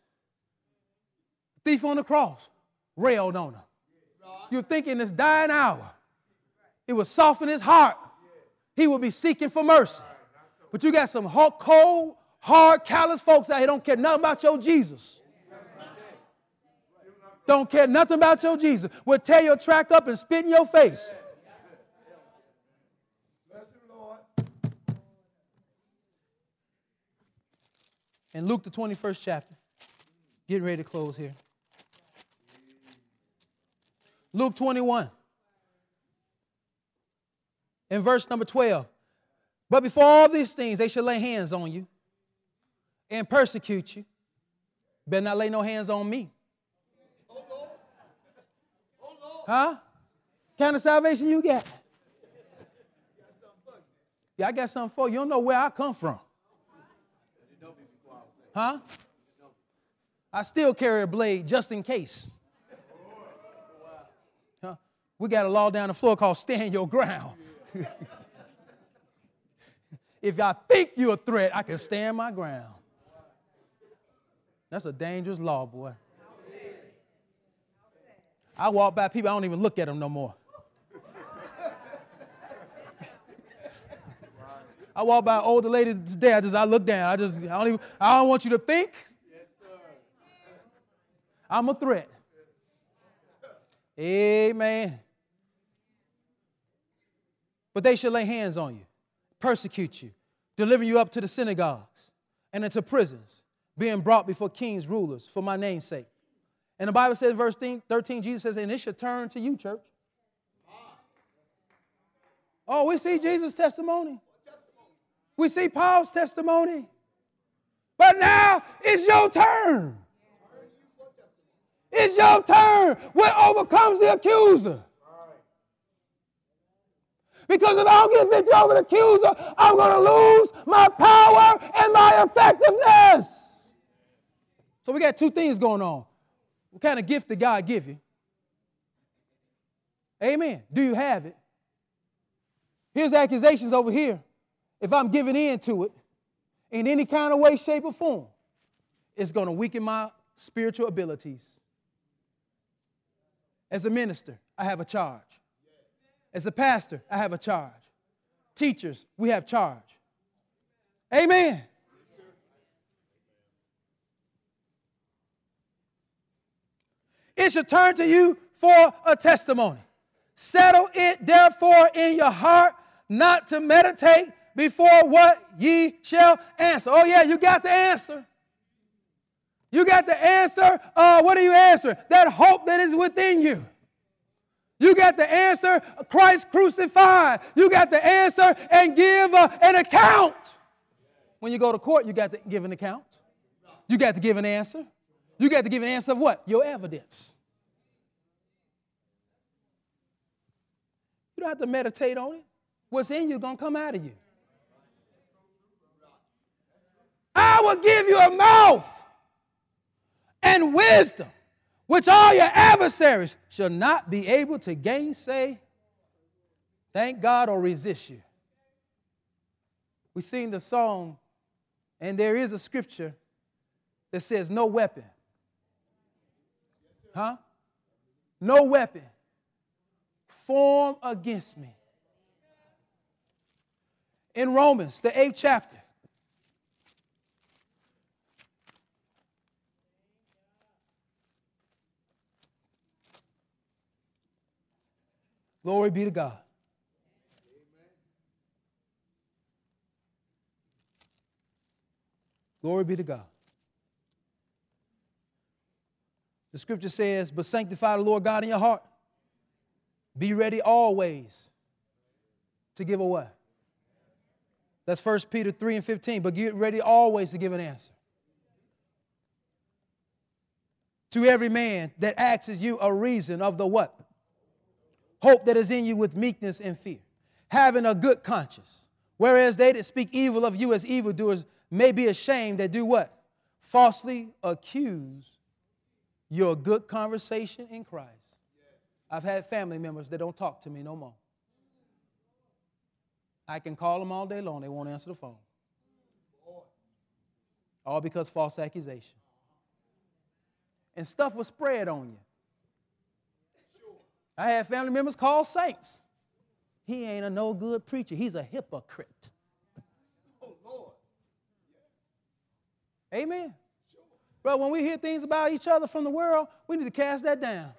Thief on the cross, railed on him. You're thinking this dying hour. It would soften his heart. He would be seeking for mercy. But you got some hot, cold, hard, callous folks out here don't care nothing about your Jesus. Don't care nothing about your Jesus. Will tear your track up and spit in your face. In Luke, the 21st chapter, getting ready to close here. Luke 21, in verse number 12. But before all these things, they shall lay hands on you and persecute you. Better not lay no hands on me. Huh? kind of salvation you got? Yeah, I got something for you. You don't know where I come from. Huh? I still carry a blade just in case. Huh? We got a law down the floor called stand your ground. if I think you're a threat, I can stand my ground. That's a dangerous law, boy. I walk by people, I don't even look at them no more. I walk by older lady today, I just I look down. I just I don't even I don't want you to think. I'm a threat. Amen. But they shall lay hands on you, persecute you, deliver you up to the synagogues and into prisons, being brought before kings, rulers, for my name's sake. And the Bible says, verse 13, Jesus says, and it shall turn to you, church. Oh, we see Jesus' testimony. We see Paul's testimony. But now it's your turn. It's your turn. What overcomes the accuser? Because if I don't get victory over the accuser, I'm going to lose my power and my effectiveness. So we got two things going on. What kind of gift did God give you? Amen. Do you have it? Here's accusations over here if I'm giving in to it in any kind of way, shape, or form, it's going to weaken my spiritual abilities. As a minister, I have a charge. As a pastor, I have a charge. Teachers, we have charge. Amen. It should turn to you for a testimony. Settle it therefore in your heart, not to meditate before what ye shall answer. Oh, yeah, you got the answer. You got the answer. Uh, what are you answering? That hope that is within you. You got the answer, Christ crucified. You got the answer and give uh, an account. When you go to court, you got to give an account. You got to give an answer. You got to give an answer of what? Your evidence. You don't have to meditate on it. What's in you going to come out of you. I will give you a mouth and wisdom, which all your adversaries shall not be able to gainsay, thank God, or resist you. We sing the song, and there is a scripture that says, No weapon. Huh? No weapon form against me. In Romans, the eighth chapter, Glory be to God. Glory be to God. The scripture says, But sanctify the Lord God in your heart. Be ready always to give a what? That's 1 Peter 3 and 15. But get ready always to give an answer. To every man that asks you a reason of the what? hope that is in you with meekness and fear, having a good conscience. Whereas they that speak evil of you as evildoers may be ashamed that do what? Falsely accuse your good conversation in Christ. I've had family members that don't talk to me no more. I can call them all day long, they won't answer the phone. All because false accusation. And stuff was spread on you. I had family members call saints. He ain't a no good preacher. He's a hypocrite. Oh, Lord. Amen. Bro, when we hear things about each other from the world, we need to cast that down.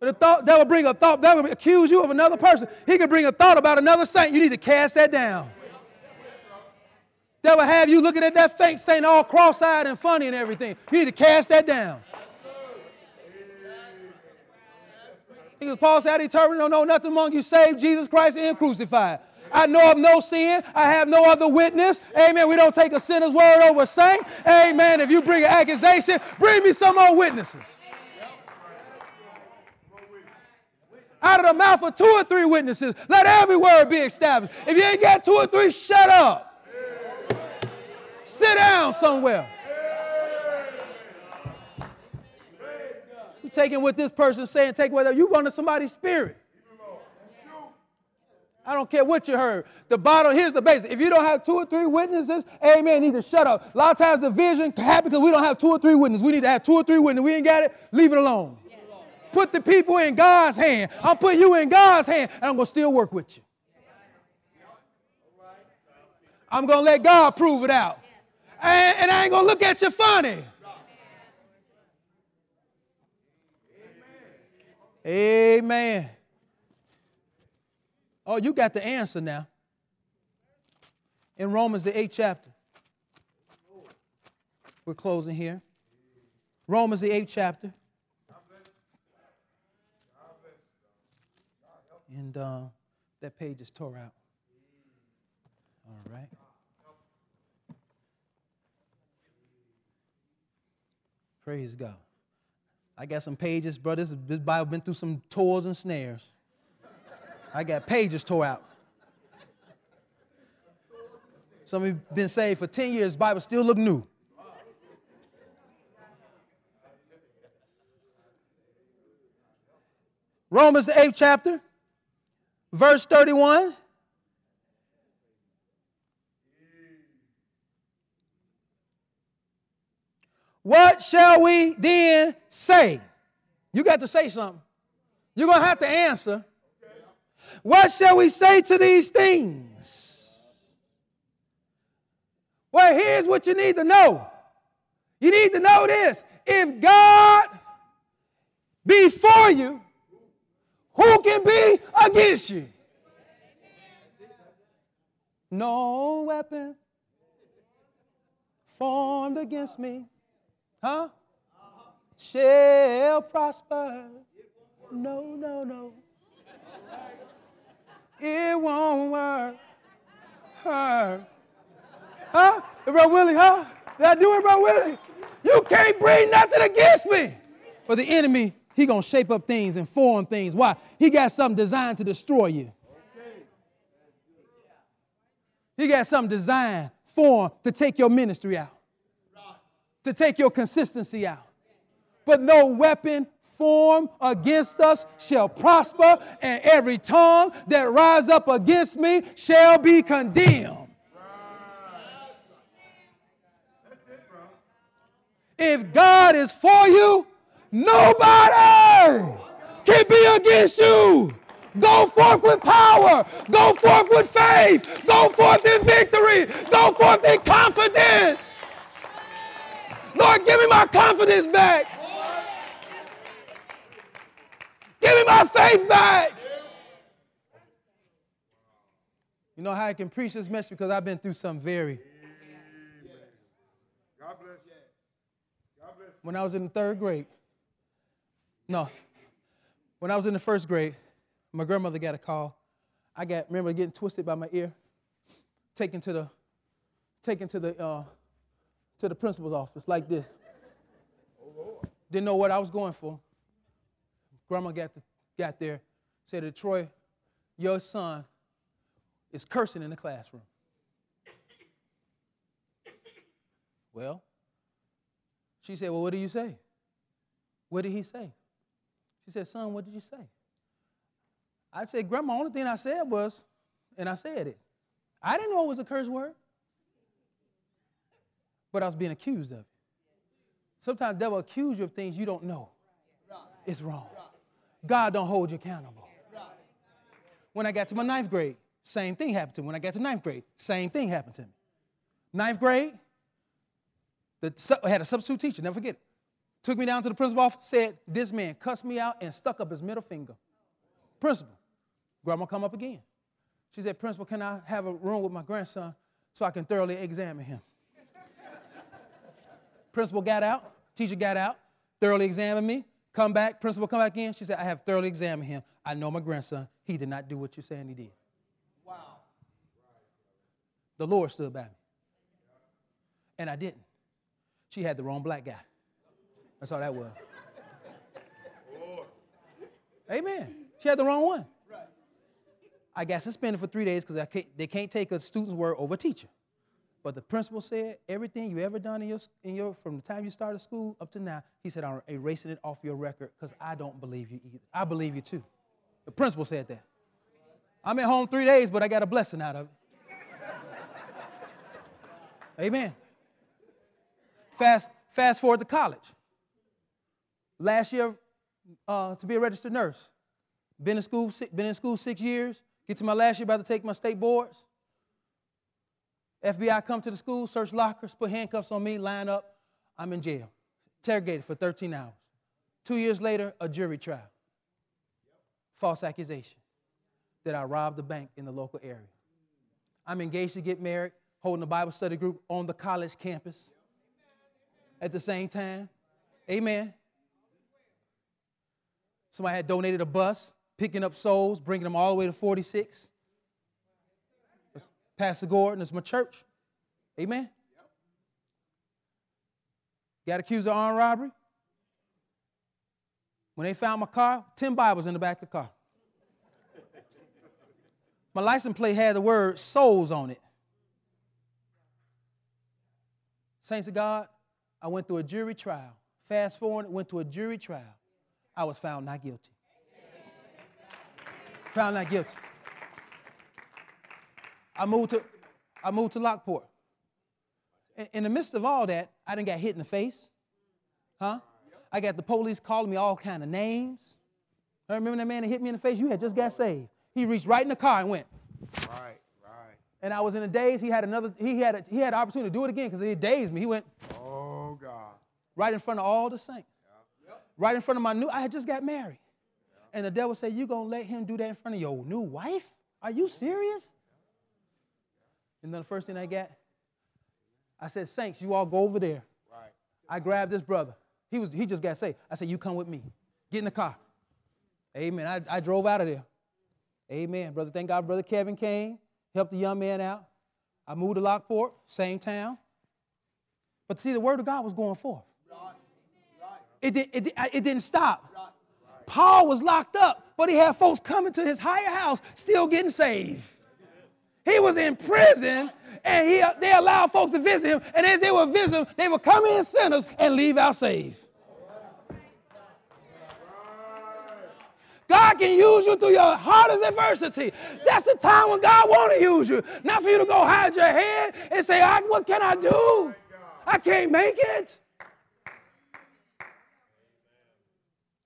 But thought that would bring a thought that would accuse you of another person. He could bring a thought about another saint. You need to cast that down. That would have you looking at that fake saint all cross-eyed and funny and everything. You need to cast that down. Because Paul said, I determined don't know nothing among you save Jesus Christ and crucified. I know of no sin. I have no other witness. Amen. We don't take a sinner's word over a saint. Amen. If you bring an accusation, bring me some more witnesses. Out of the mouth of two or three witnesses, let every word be established. If you ain't got two or three, shut up. Sit down somewhere. You taking what this person's saying, take what you want somebody's spirit. I don't care what you heard. The bottom, here's the basic. If you don't have two or three witnesses, amen, need to shut up. A lot of times the division happens because we don't have two or three witnesses. We need to have two or three witnesses. We ain't got it, leave it alone. Put the people in God's hand. I'll put you in God's hand, and I'm going to still work with you. I'm going to let God prove it out. And, and I ain't going to look at you funny. Amen. Oh, you got the answer now. In Romans, the eighth chapter. We're closing here. Romans, the eighth chapter. And uh, that page is tore out. All right. Praise God. I got some pages, bro. This, this Bible been through some toils and snares. I got pages tore out. Some of you been saved for 10 years, Bible still look new. Romans the 8th chapter, verse 31. What shall we then say? You got to say something. You're going to have to answer. What shall we say to these things? Well, here's what you need to know. You need to know this. If God be for you, who can be against you? No weapon formed against me, huh? Shall prosper. No, no, no. It won't work. Her. Huh? Bro Willie, huh? Did I do it, bro Willie? You can't bring nothing against me. But the enemy, he gonna shape up things and form things. Why? He got something designed to destroy you. He got something designed, formed to take your ministry out, to take your consistency out. But no weapon formed against us shall prosper, and every tongue that rise up against me shall be condemned. If God is for you, nobody can be against you. Go forth with power. Go forth with faith. Go forth in victory. Go forth in confidence. Lord, give me my confidence back. Give me my faith back. You know how I can preach this message? Because I've been through some very. God bless. God bless. When I was in the third grade, no, when I was in the first grade, my grandmother got a call. I got remember getting twisted by my ear, taken to the, taken to the, uh, to the principal's office like this. Didn't know what I was going for. Grandma got, got there, said to Troy, your son is cursing in the classroom. Well, she said, Well, what did you say? What did he say? She said, Son, what did you say? I said, Grandma, only thing I said was, and I said it. I didn't know it was a curse word. But I was being accused of it. Sometimes the devil accuse you of things you don't know. It's wrong. God don't hold you accountable. When I got to my ninth grade, same thing happened to me. When I got to ninth grade, same thing happened to me. Ninth grade, the, I had a substitute teacher, never forget it. Took me down to the principal office, said, This man cussed me out and stuck up his middle finger. Principal, grandma come up again. She said, Principal, can I have a room with my grandson so I can thoroughly examine him? principal got out, teacher got out, thoroughly examined me, come back, principal come back in. She said, I have thoroughly examined him. I know my grandson. He did not do what you're saying he did. Wow. The Lord stood by me. And I didn't. She had the wrong black guy. That's all that was. Amen. She had the wrong one. Right. I got suspended for three days because they can't take a student's word over a teacher. But the principal said everything you ever done in your, in your from the time you started school up to now, he said, I'm erasing it off your record because I don't believe you either. I believe you too. The principal said that. I'm at home three days, but I got a blessing out of it. Amen. Fast, fast forward to college. Last year, uh, to be a registered nurse. Been in school, been in school six years. Get to my last year, about to take my state boards. FBI come to the school, search lockers, put handcuffs on me, line up. I'm in jail. Interrogated for 13 hours. Two years later, a jury trial. False accusation that I robbed a bank in the local area. I'm engaged to get married, holding a Bible study group on the college campus at the same time. Amen. Somebody had donated a bus, picking up souls, bringing them all the way to 46. Pastor Gordon, it's my church. Amen. Got accused of armed robbery. When they found my car, 10 Bibles in the back of the car. My license plate had the word souls on it. Saints of God, I went through a jury trial. Fast forward, went to a jury trial. I was found not guilty. Found not guilty. I moved to, I moved to Lockport. In, in the midst of all that, I didn't get hit in the face. Huh? I got the police calling me all kind of names. I remember that man that hit me in the face? You had just got saved. He reached right in the car and went. Right, right. And I was in a daze. He had another, he had a, he had an opportunity to do it again because he dazed me. He went Oh, God. right in front of all the saints. right in front of my new, I had just got married. And the devil said, You gonna let him do that in front of your new wife? Are you serious? And then the first thing I got, I said, Saints, you all go over there. Right. I grabbed this brother. He was he just got saved. I said, You come with me. Get in the car. Amen. I, I drove out of there. Amen. Brother, thank God, Brother Kevin came, helped the young man out. I moved to Lockport, same town. But see, the word of God was going forth. Right. Right. It, did, it, it didn't stop. Right. Paul was locked up, but he had folks coming to his higher house still getting saved. He was in prison, and he, they allowed folks to visit him, and as they would visit him, they would come in sinners and leave out saved. God can use you through your hardest adversity. That's the time when God want to use you. Not for you to go hide your head and say, what can I do? I can't make it.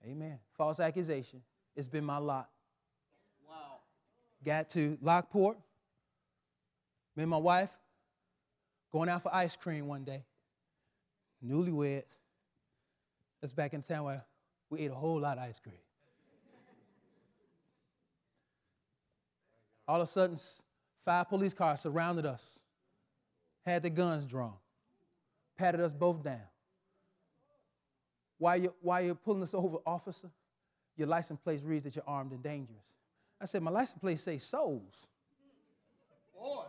Amen. False accusation. It's been my lot. Wow. Got to Lockport. Me and my wife going out for ice cream one day. Newlyweds. That's back in town where we ate a whole lot of ice cream. All of a sudden, five police cars surrounded us, had their guns drawn, patted us both down. Why you, why you pulling us over, officer? Your license plate reads that you're armed and dangerous. I said, my license plate says souls. Boy.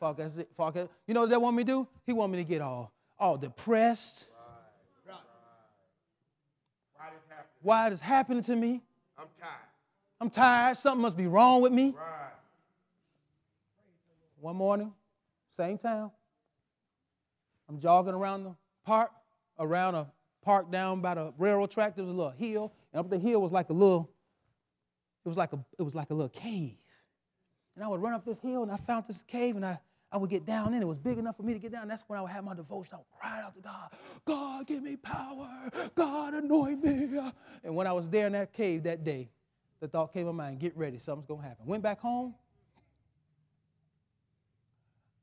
Fuck, it. You know what they want me to do? He want me to get all, all depressed. Right. Right. Why it is happening to me? I'm tired. I'm tired. Something must be wrong with me. Right. One morning, same town. I'm jogging around the park, around a park down by the railroad track. There was a little hill, and up the hill was like a little, it was like a, it was like a little cave. And I would run up this hill, and I found this cave, and I, I would get down in. It was big enough for me to get down. That's when I would have my devotion. I would cry out to God, God, give me power. God, anoint me. And when I was there in that cave that day, the thought came to my mind, get ready, something's going to happen. Went back home.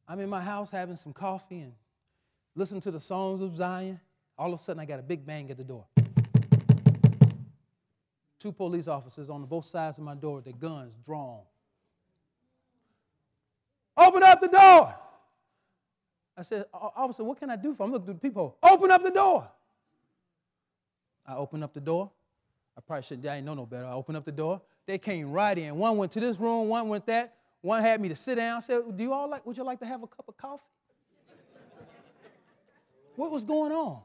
I'm in my house having some coffee and listening to the songs of Zion. All of a sudden, I got a big bang at the door. Two police officers on both sides of my door, their guns drawn. Open up the door. I said, Officer, what can I do for him? Look through the people. Open up the door. I opened up the door. I probably should, I didn't know no better. I opened up the door. They came right in. One went to this room, one went that. One had me to sit down. I said, Do you all like, would you like to have a cup of coffee? what was going on?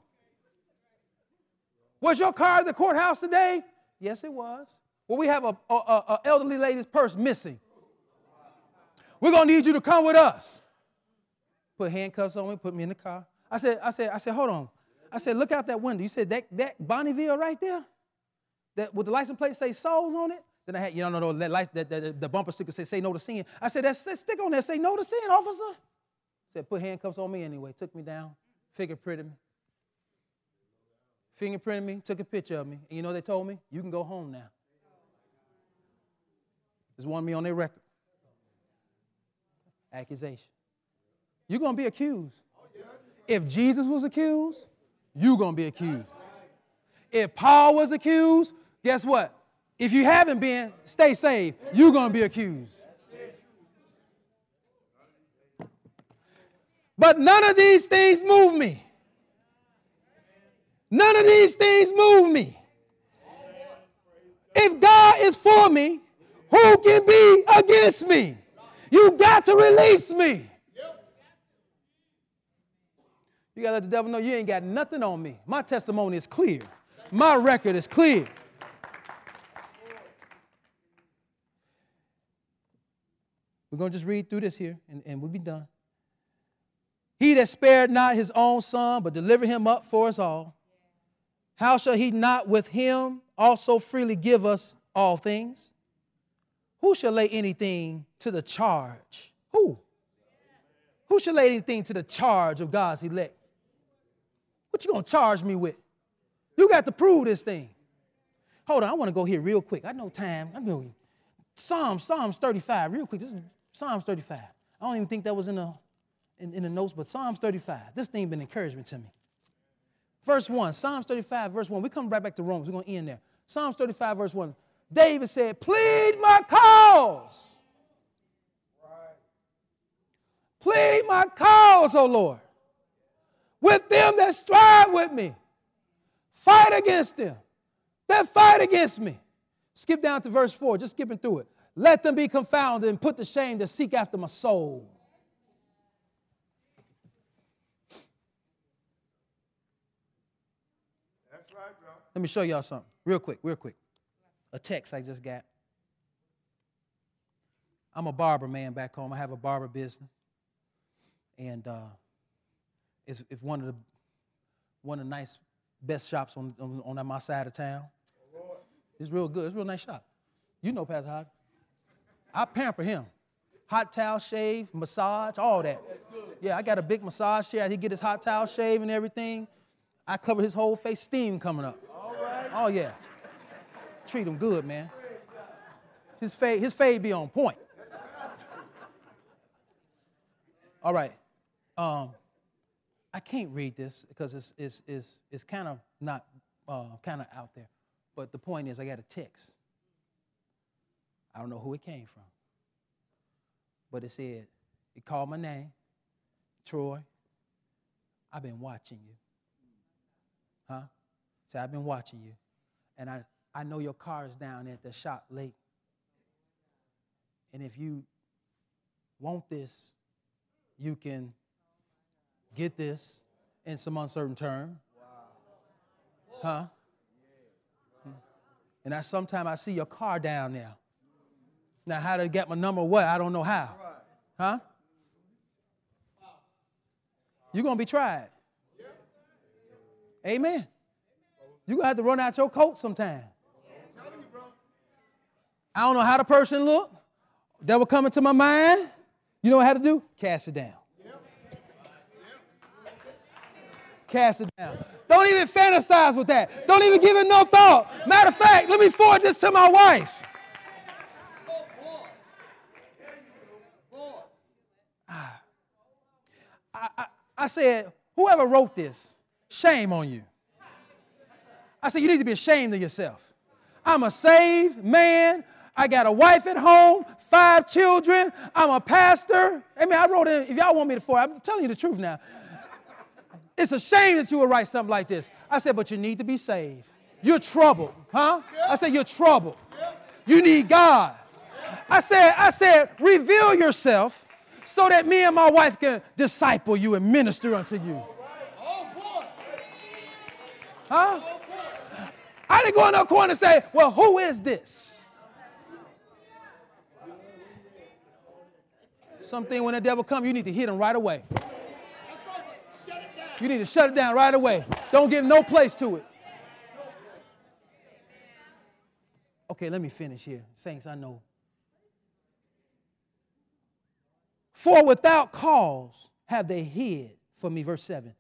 Was your car at the courthouse today? Yes, it was. Well, we have a, a, a elderly lady's purse missing. We're gonna need you to come with us. Put handcuffs on me, put me in the car. I said, I said, I said, hold on. I said, look out that window. You said that that Bonneville right there? That with the license plate say souls on it? Then I had, you know, no, no, that, light, that, that, the bumper sticker say, say no to sin. I said, that stick on there, say no to sin, officer. Said, put handcuffs on me anyway. Took me down, fingerprinted me. Fingerprinted me, took a picture of me. And you know they told me? You can go home now. Just wanted me on their record. Accusation. You're going to be accused. If Jesus was accused, you're going to be accused. If Paul was accused, guess what? If you haven't been, stay saved. You're going to be accused. But none of these things move me. None of these things move me. If God is for me, who can be against me? You got to release me. You got to let the devil know you ain't got nothing on me. My testimony is clear. My record is clear. We're going to just read through this here and, and we'll be done. He that spared not his own son, but delivered him up for us all, how shall he not with him also freely give us all things? Who shall lay anything to the charge? Who? Who should lay anything to the charge of God's elect? What you gonna charge me with? You got to prove this thing. Hold on, I want to go here real quick. I know time. I know Psalms, Psalms 35, real quick. This is Psalms 35. I don't even think that was in the in, in the notes, but Psalms 35. This thing been encouragement to me. Verse 1, Psalms 35, verse 1. We come right back to Romans. We're to end there. Psalms 35, verse 1. David said, Plead my cause. Plead my cause, O Lord, with them that strive with me. Fight against them that fight against me. Skip down to verse 4, just skipping through it. Let them be confounded and put to shame that seek after my soul. That's right, bro. Let me show y'all something real quick, real quick. A text I just got. I'm a barber man back home. I have a barber business, and uh, it's, it's one of the one of the nice best shops on, on, on my side of town. It's real good. It's a real nice shop. You know Pastor Hodge. I pamper him. Hot towel shave, massage, all that. Yeah, I got a big massage chair. He get his hot towel shave and everything. I cover his whole face, steam coming up. Oh yeah. Treat him good, man. His fade, his fade be on point. All right. Um, I can't read this because it's, it's, it's, it's kind of not uh, kind of out there. But the point is, I got a text. I don't know who it came from. But it said, it called my name, Troy. I've been watching you. Huh? Say, I've been watching you. And I, I know your car is down at the shop late. And if you want this, you can get this in some uncertain term. Huh? And I sometimes I see your car down there. Now, how to get my number? What? I don't know how. Huh? You're gonna be tried. Amen. You're gonna have to run out your coat sometime. I don't know how the person look. That will come into my mind. You know what I had to do? Cast it down. Cast it down. Don't even fantasize with that. Don't even give it no thought. Matter of fact, let me forward this to my wife. I, I, I said, whoever wrote this, shame on you. I said, you need to be ashamed of yourself. I'm a saved man. I got a wife at home, five children. I'm a pastor. I mean, I wrote it. If y'all want me to forward, I'm telling you the truth now. It's a shame that you would write something like this. I said, but you need to be saved. You're troubled, huh? I said, you're troubled. You need God. I said, I said, reveal yourself so that me and my wife can disciple you and minister unto you. Huh? I didn't go in the corner and say, well, who is this? Something when the devil come, you need to hit him right away. You need to shut it down right away. Don't give no place to it. Okay, let me finish here. Saints, I know. For without cause have they hid for me, verse 7,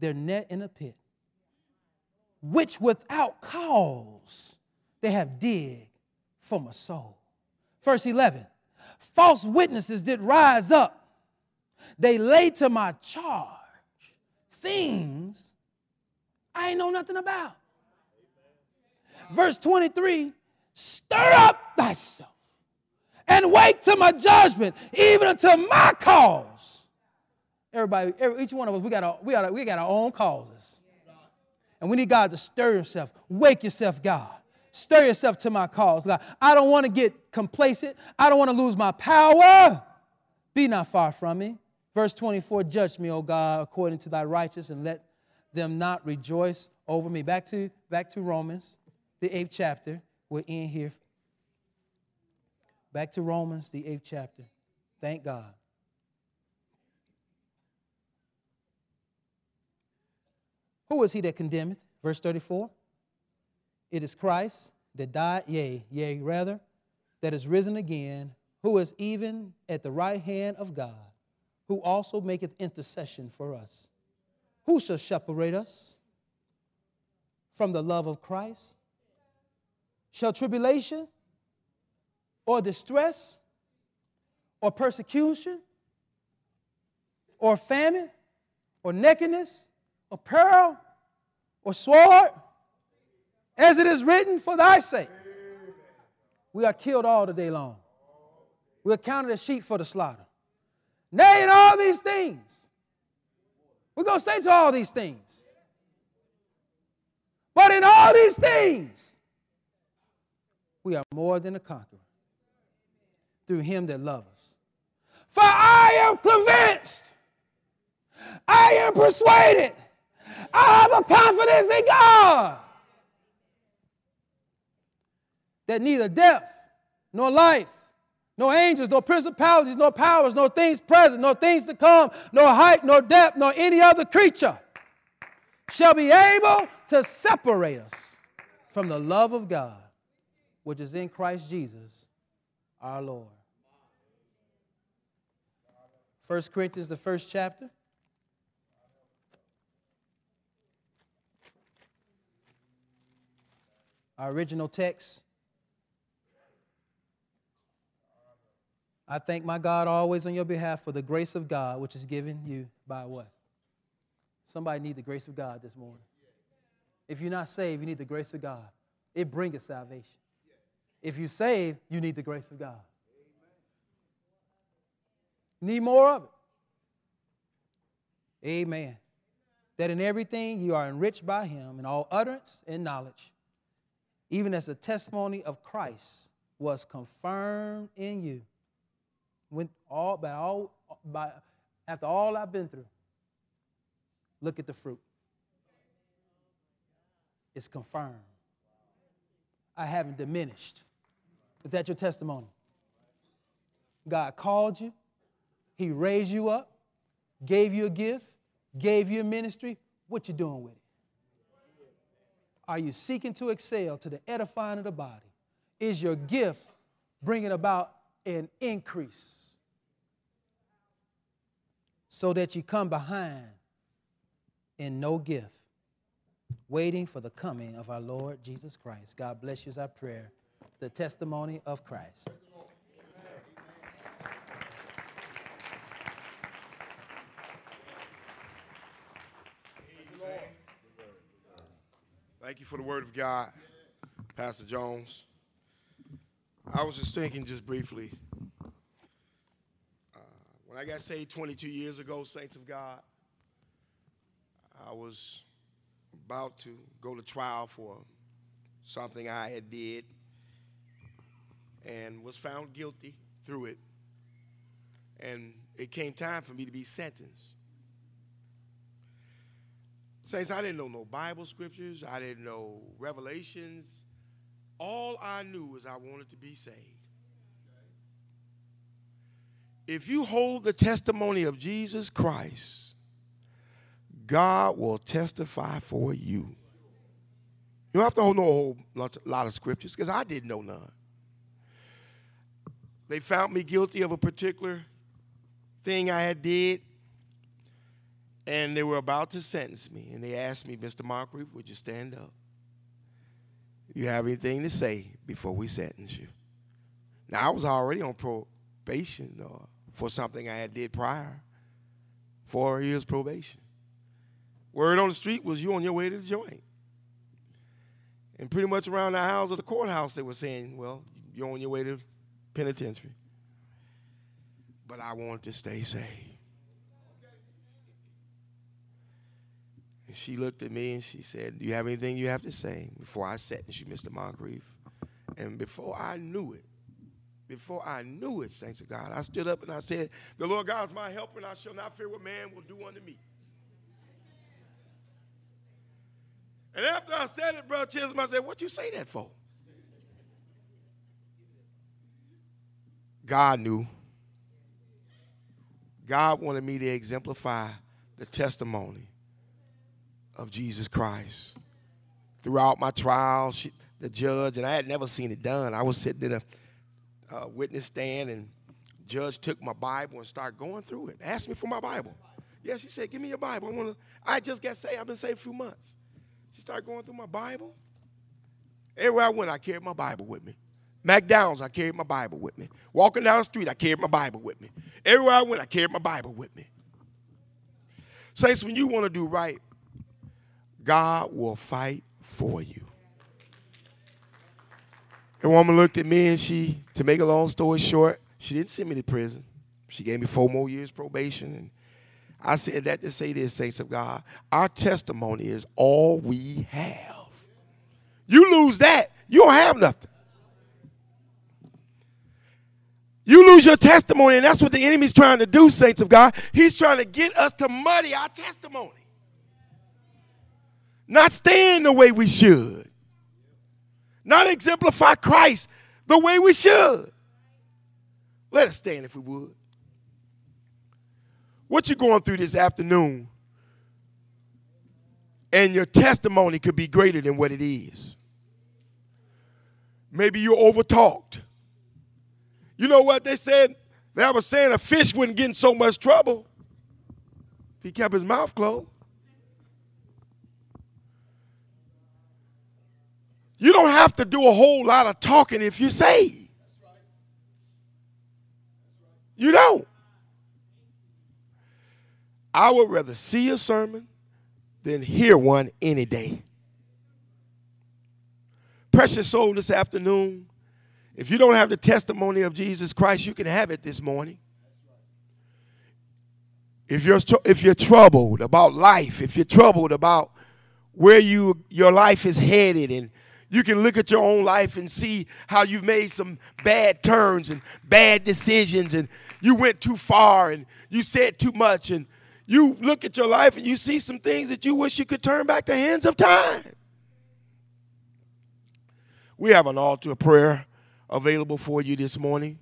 their net in a pit, which without cause they have dig for my soul. Verse 11, false witnesses did rise up. They lay to my charge things I ain't know nothing about. Verse 23 stir up thyself and wait to my judgment, even until my cause. Everybody, every, each one of us, we got, our, we, got our, we got our own causes. And we need God to stir yourself. Wake yourself, God. Stir yourself to my cause. God, I don't want to get complacent. I don't want to lose my power. Be not far from me. Verse 24, judge me, O God, according to thy righteousness, and let them not rejoice over me. Back to, back to Romans, the eighth chapter. We're in here. Back to Romans, the eighth chapter. Thank God. Who is he that condemneth? Verse 34. It is Christ that died, yea, yea, rather, that is risen again, who is even at the right hand of God who also maketh intercession for us. Who shall separate us from the love of Christ? Shall tribulation or distress or persecution or famine or nakedness or peril or sword, as it is written, for thy sake. We are killed all the day long. We are counted as sheep for the slaughter. Nay, in all these things, we're going to say to all these things. But in all these things, we are more than a conqueror through him that loves us. For I am convinced, I am persuaded, I have a confidence in God that neither death nor life, nor angels, no principalities, no powers, no things present, no things to come, nor height, nor depth, nor any other creature shall be able to separate us from the love of God, which is in Christ Jesus our Lord. 1 Corinthians, the first chapter. Our original text. I thank my God always on your behalf for the grace of God which is given you by what? Somebody need the grace of God this morning. If you're not saved, you need the grace of God. It brings salvation. If you're saved, you need the grace of God. Need more of it. Amen. That in everything you are enriched by him in all utterance and knowledge, even as the testimony of Christ was confirmed in you. When all by all by after all I've been through, look at the fruit. It's confirmed. I haven't diminished. Is that your testimony? God called you, He raised you up, gave you a gift, gave you a ministry. What you doing with it? Are you seeking to excel to the edifying of the body? Is your gift bringing about an increase so that you come behind in no gift, waiting for the coming of our Lord Jesus Christ? God bless you as our prayer the testimony of Christ. Thank you for the word of God, Pastor Jones. I was just thinking, just briefly, when I got saved 22 years ago, saints of God, I was about to go to trial for something I had did and was found guilty through it. And it came time for me to be sentenced. Saints, I didn't know no Bible scriptures. I didn't know revelations. All I knew was I wanted to be saved. If you hold the testimony of Jesus Christ, God will testify for you. You don't have to hold no whole lot of scriptures because I didn't know none. They found me guilty of a particular thing I had did, and they were about to sentence me. And they asked me, Mr. Moncrief, would you stand up? You have anything to say before we sentence you? Now I was already on probation uh, for something I had did prior, four years probation. Word on the street was you on your way to the joint. And pretty much around the house of the courthouse, they were saying, well, you're on your way to penitentiary. But I wanted to stay safe. And she looked at me and she said, Do you have anything you have to say before I sentence you, Mr. Moncrief? And before I knew it, before I knew it, saints of God, I stood up and I said, The Lord God is my helper, and I shall not fear what man will do unto me. And after I said it, Brother Chisholm, I said, What you say that for? God knew. God wanted me to exemplify the testimony of Jesus Christ. Throughout my trial, she, the judge, and I had never seen it done. I was sitting in a uh, witness stand, and judge took my Bible and started going through it. Asked me for my Bible. Yeah, she said, "Give me your Bible. I want to." I just got saved. I've been saved a few months. She started going through my Bible. Everywhere I went, I carried my Bible with me. McDonald's, I carried my Bible with me. Walking down the street, I carried my Bible with me. Everywhere I went, I carried my Bible with me. Saints, when you want to do right, God will fight for you. The woman looked at me and she, to make a long story short, she didn't send me to prison. She gave me four more years probation. And I said that to say this, saints of God. Our testimony is all we have. You lose that, you don't have nothing. You lose your testimony, and that's what the enemy's trying to do, saints of God. He's trying to get us to muddy our testimony, not stand the way we should, not exemplify Christ the way we should. Let us stand if we would. What you're going through this afternoon, and your testimony could be greater than what it is. Maybe you're overtalked. You know what they said? They were saying a fish wouldn't get in so much trouble if he kept his mouth closed. You don't have to do a whole lot of talking if you say. You don't. I would rather see a sermon than hear one any day. Precious soul this afternoon, if you don't have the testimony of Jesus Christ, you can have it this morning. If you're, if you're troubled about life, if you're troubled about where you, your life is headed, and you can look at your own life and see how you've made some bad turns and bad decisions, and you went too far and you said too much, and you look at your life and you see some things that you wish you could turn back the hands of time. We have an altar of prayer available for you this morning.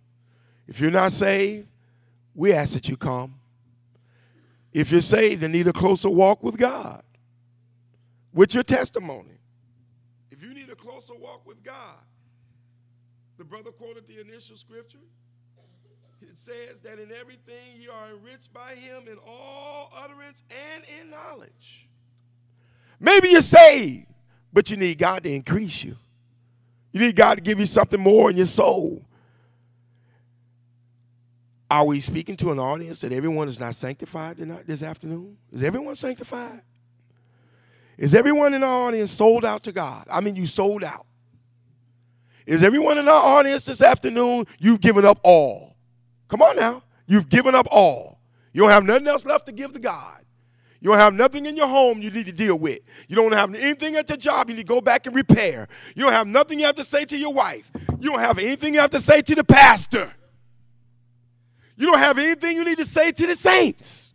If you're not saved, we ask that you come. If you're saved and need a closer walk with God, with your testimony, you need a closer walk with God, the brother quoted the initial scripture. It says that in everything you are enriched by him in all utterance and in knowledge. Maybe you're saved, but you need God to increase you. You need God to give you something more in your soul. Are we speaking to an audience that everyone is not sanctified tonight, this afternoon? Is everyone sanctified? Is everyone in our audience sold out to God? I mean, you sold out. Is everyone in our audience this afternoon, you've given up all? Come on now. You've given up all. You don't have nothing else left to give to God. You don't have nothing in your home you need to deal with. You don't have anything at your job you need to go back and repair. You don't have nothing you have to say to your wife. You don't have anything you have to say to the pastor. You don't have anything you need to say to the saints.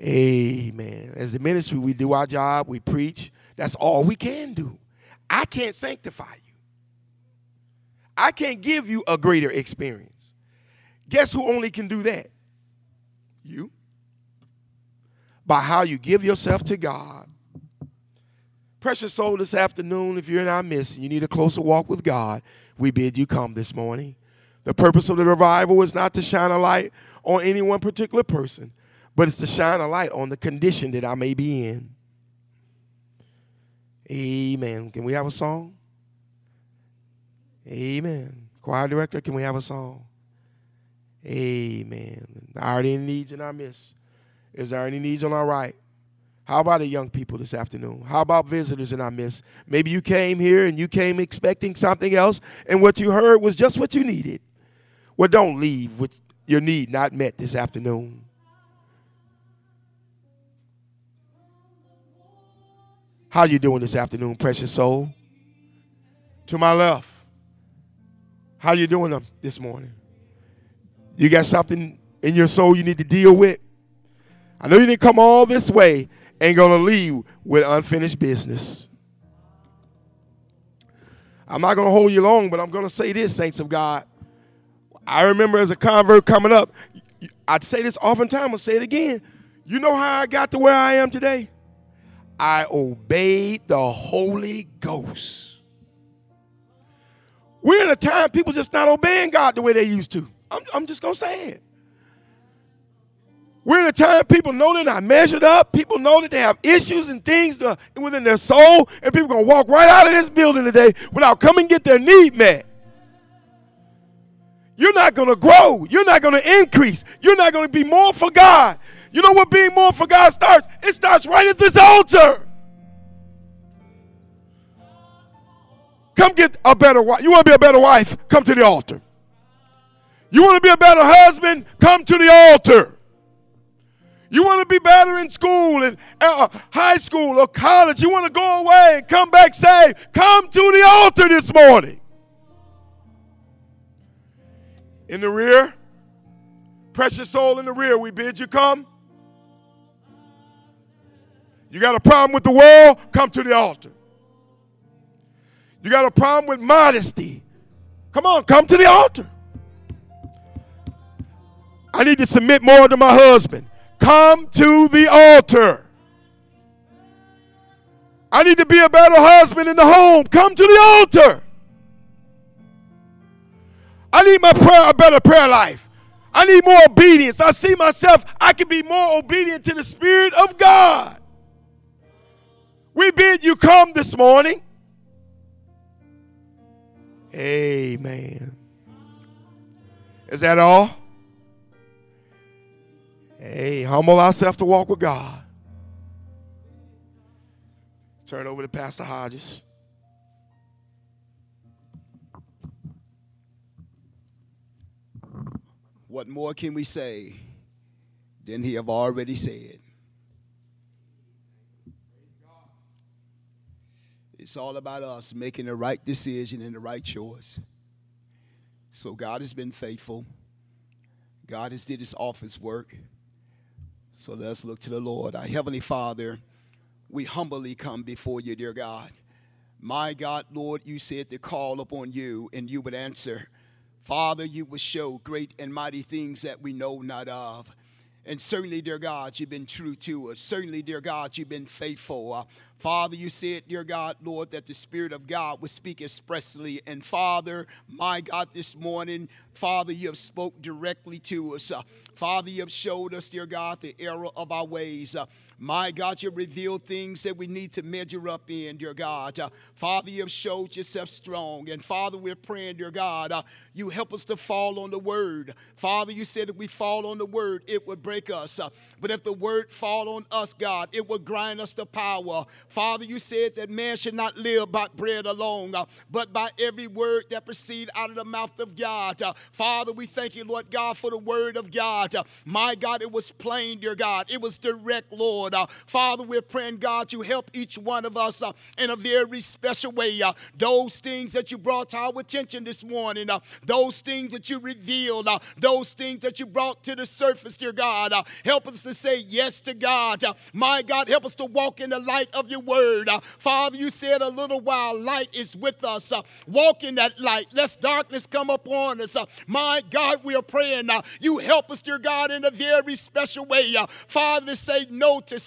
Amen. As the ministry, we do our job, we preach. That's all we can do. I can't sanctify you, I can't give you a greater experience. Guess who only can do that? You. By how you give yourself to God. Precious soul, this afternoon, if you're in our midst and you need a closer walk with God, we bid you come this morning. The purpose of the revival is not to shine a light on any one particular person, but it's to shine a light on the condition that I may be in. Amen. Can we have a song? Amen. Choir director, can we have a song? Amen. Are there any needs in our midst? Is there any needs on our right? How about the young people this afternoon? How about visitors in our midst? Maybe you came here and you came expecting something else, and what you heard was just what you needed. Well, don't leave with your need not met this afternoon. How you doing this afternoon, precious soul? To my left. How you doing this morning? You got something in your soul you need to deal with? I know you didn't come all this way and gonna leave with unfinished business. I'm not gonna hold you long, but I'm gonna say this, saints of God. I remember as a convert coming up, I'd say this oftentimes, I'll say it again. You know how I got to where I am today? I obeyed the Holy Ghost. We're in a time people just not obeying God the way they used to. I'm, I'm just going to say it. We're in a time people know they're not measured up. People know that they have issues and things to, within their soul, and people going to walk right out of this building today without coming get their need met. You're not going to grow. You're not going to increase. You're not going to be more for God You know what being more for God starts? It starts right at this altar. Come get a better wife. You want to be a better wife? Come to the altar. You want to be a better husband? Come to the altar. You want to be better in school and uh, high school or college. You want to go away and come back saved. Come to the altar this morning. In the rear, precious soul in the rear, we bid you come. You got a problem with the world? Come to the altar. You got a problem with modesty? Come on, come to the altar. I need to submit more to my husband. Come to the altar. I need to be a better husband in the home. Come to the altar. I need my prayer, a better prayer life. I need more obedience. I see myself, I can be more obedient to the Spirit of God. We bid you come this morning. Amen. Is that all? Hey, humble ourselves to walk with God. Turn over to Pastor Hodges. What more can we say than he have already said? It's all about us making the right decision and the right choice. So God has been faithful. God has did his office work. So let's look to the Lord. Our Heavenly Father, we humbly come before you, dear God. My God, Lord, you said to call upon you and you would answer. Father, you would show great and mighty things that we know not of. And certainly, dear God, you've been true to us. Certainly, dear God, you've been faithful. Uh, Father, you said, dear God, Lord, that the Spirit of God would speak expressly. And Father, my God, this morning, Father, you have spoke directly to us. Uh, Father, you have showed us, dear God, the error of our ways. Uh, my God, you revealed things that we need to measure up in, dear God. Uh, Father, you have showed yourself strong. And Father, we're praying, dear God, uh, you help us to fall on the word. Father, you said if we fall on the word, it would break us. Uh, but if the word fall on us, God, it would grind us to power. Father, you said that man should not live by bread alone, uh, but by every word that proceed out of the mouth of God. Uh, Father, we thank you, Lord God, for the word of God. Uh, my God, it was plain, dear God. It was direct, Lord. Uh, Father, we're praying, God, you help each one of us uh, in a very special way. Uh, those things that you brought to our attention this morning, uh, those things that you revealed, uh, those things that you brought to the surface, dear God. Uh, help us to say yes to God. My God, help us to walk in the light of your word. Father, you said a little while, light is with us. Walk in that light, lest darkness come upon us. My God, we are praying. You help us, dear God, in a very special way. Father, say no to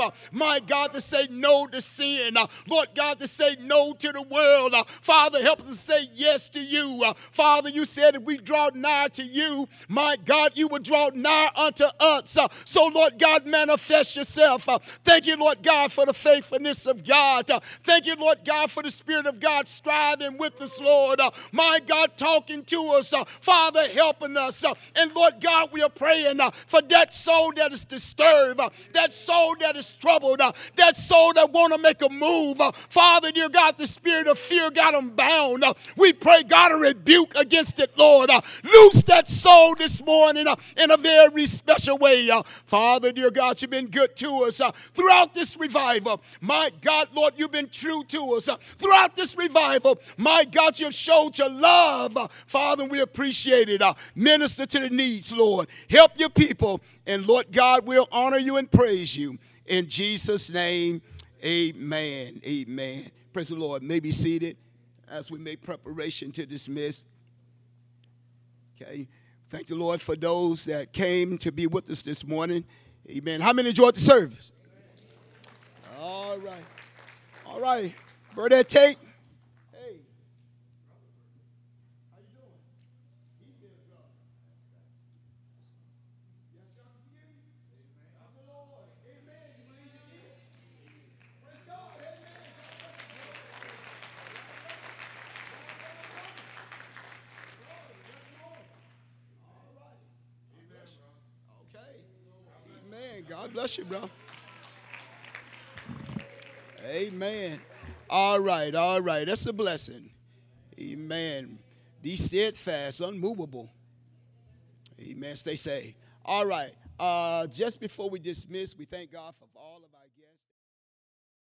Uh, my God, to say no to sin. Uh, Lord God, to say no to the world. Uh, Father, help us to say yes to you. Uh, Father, you said if we draw nigh to you, my God, you would draw nigh unto us. Uh, so, Lord God, manifest yourself. Uh, thank you, Lord God, for the faithfulness of God. Thank you, Lord God, for the Spirit of God striving with us, Lord. My God, talking to us. Father, helping us. And Lord God, we are praying for that soul that is disturbed, that soul that is troubled, uh, that soul that want to make a move. Uh, Father, dear God, the spirit of fear got them bound. Uh, we pray, God, a rebuke against it, Lord. Uh, loose that soul this morning uh, in a very special way. Uh, Father, dear God, you've been good to us throughout this revival. My God, Lord, you've been true to us throughout this revival. My God, you've showed your love. Father, we appreciate it. Minister to the needs, Lord. Help your people. And Lord God, we'll honor you and praise you. In Jesus' name, amen. Amen. Praise the Lord. May be seated as we make preparation to dismiss. Okay. Thank the Lord for those that came to be with us this morning. Amen. How many enjoyed the service? All right. All right. Bernadette Tate. Hey. How you doing? He says God. Yes, God forgive you. Amen. the Lord. Amen. You believe you did? Praise God. Amen. Okay. Amen. God bless you, bro. Amen. All right, all right. That's a blessing. Amen. Be steadfast, unmovable. Amen. Stay safe. All right. Uh, just before we dismiss, we thank God for all of our.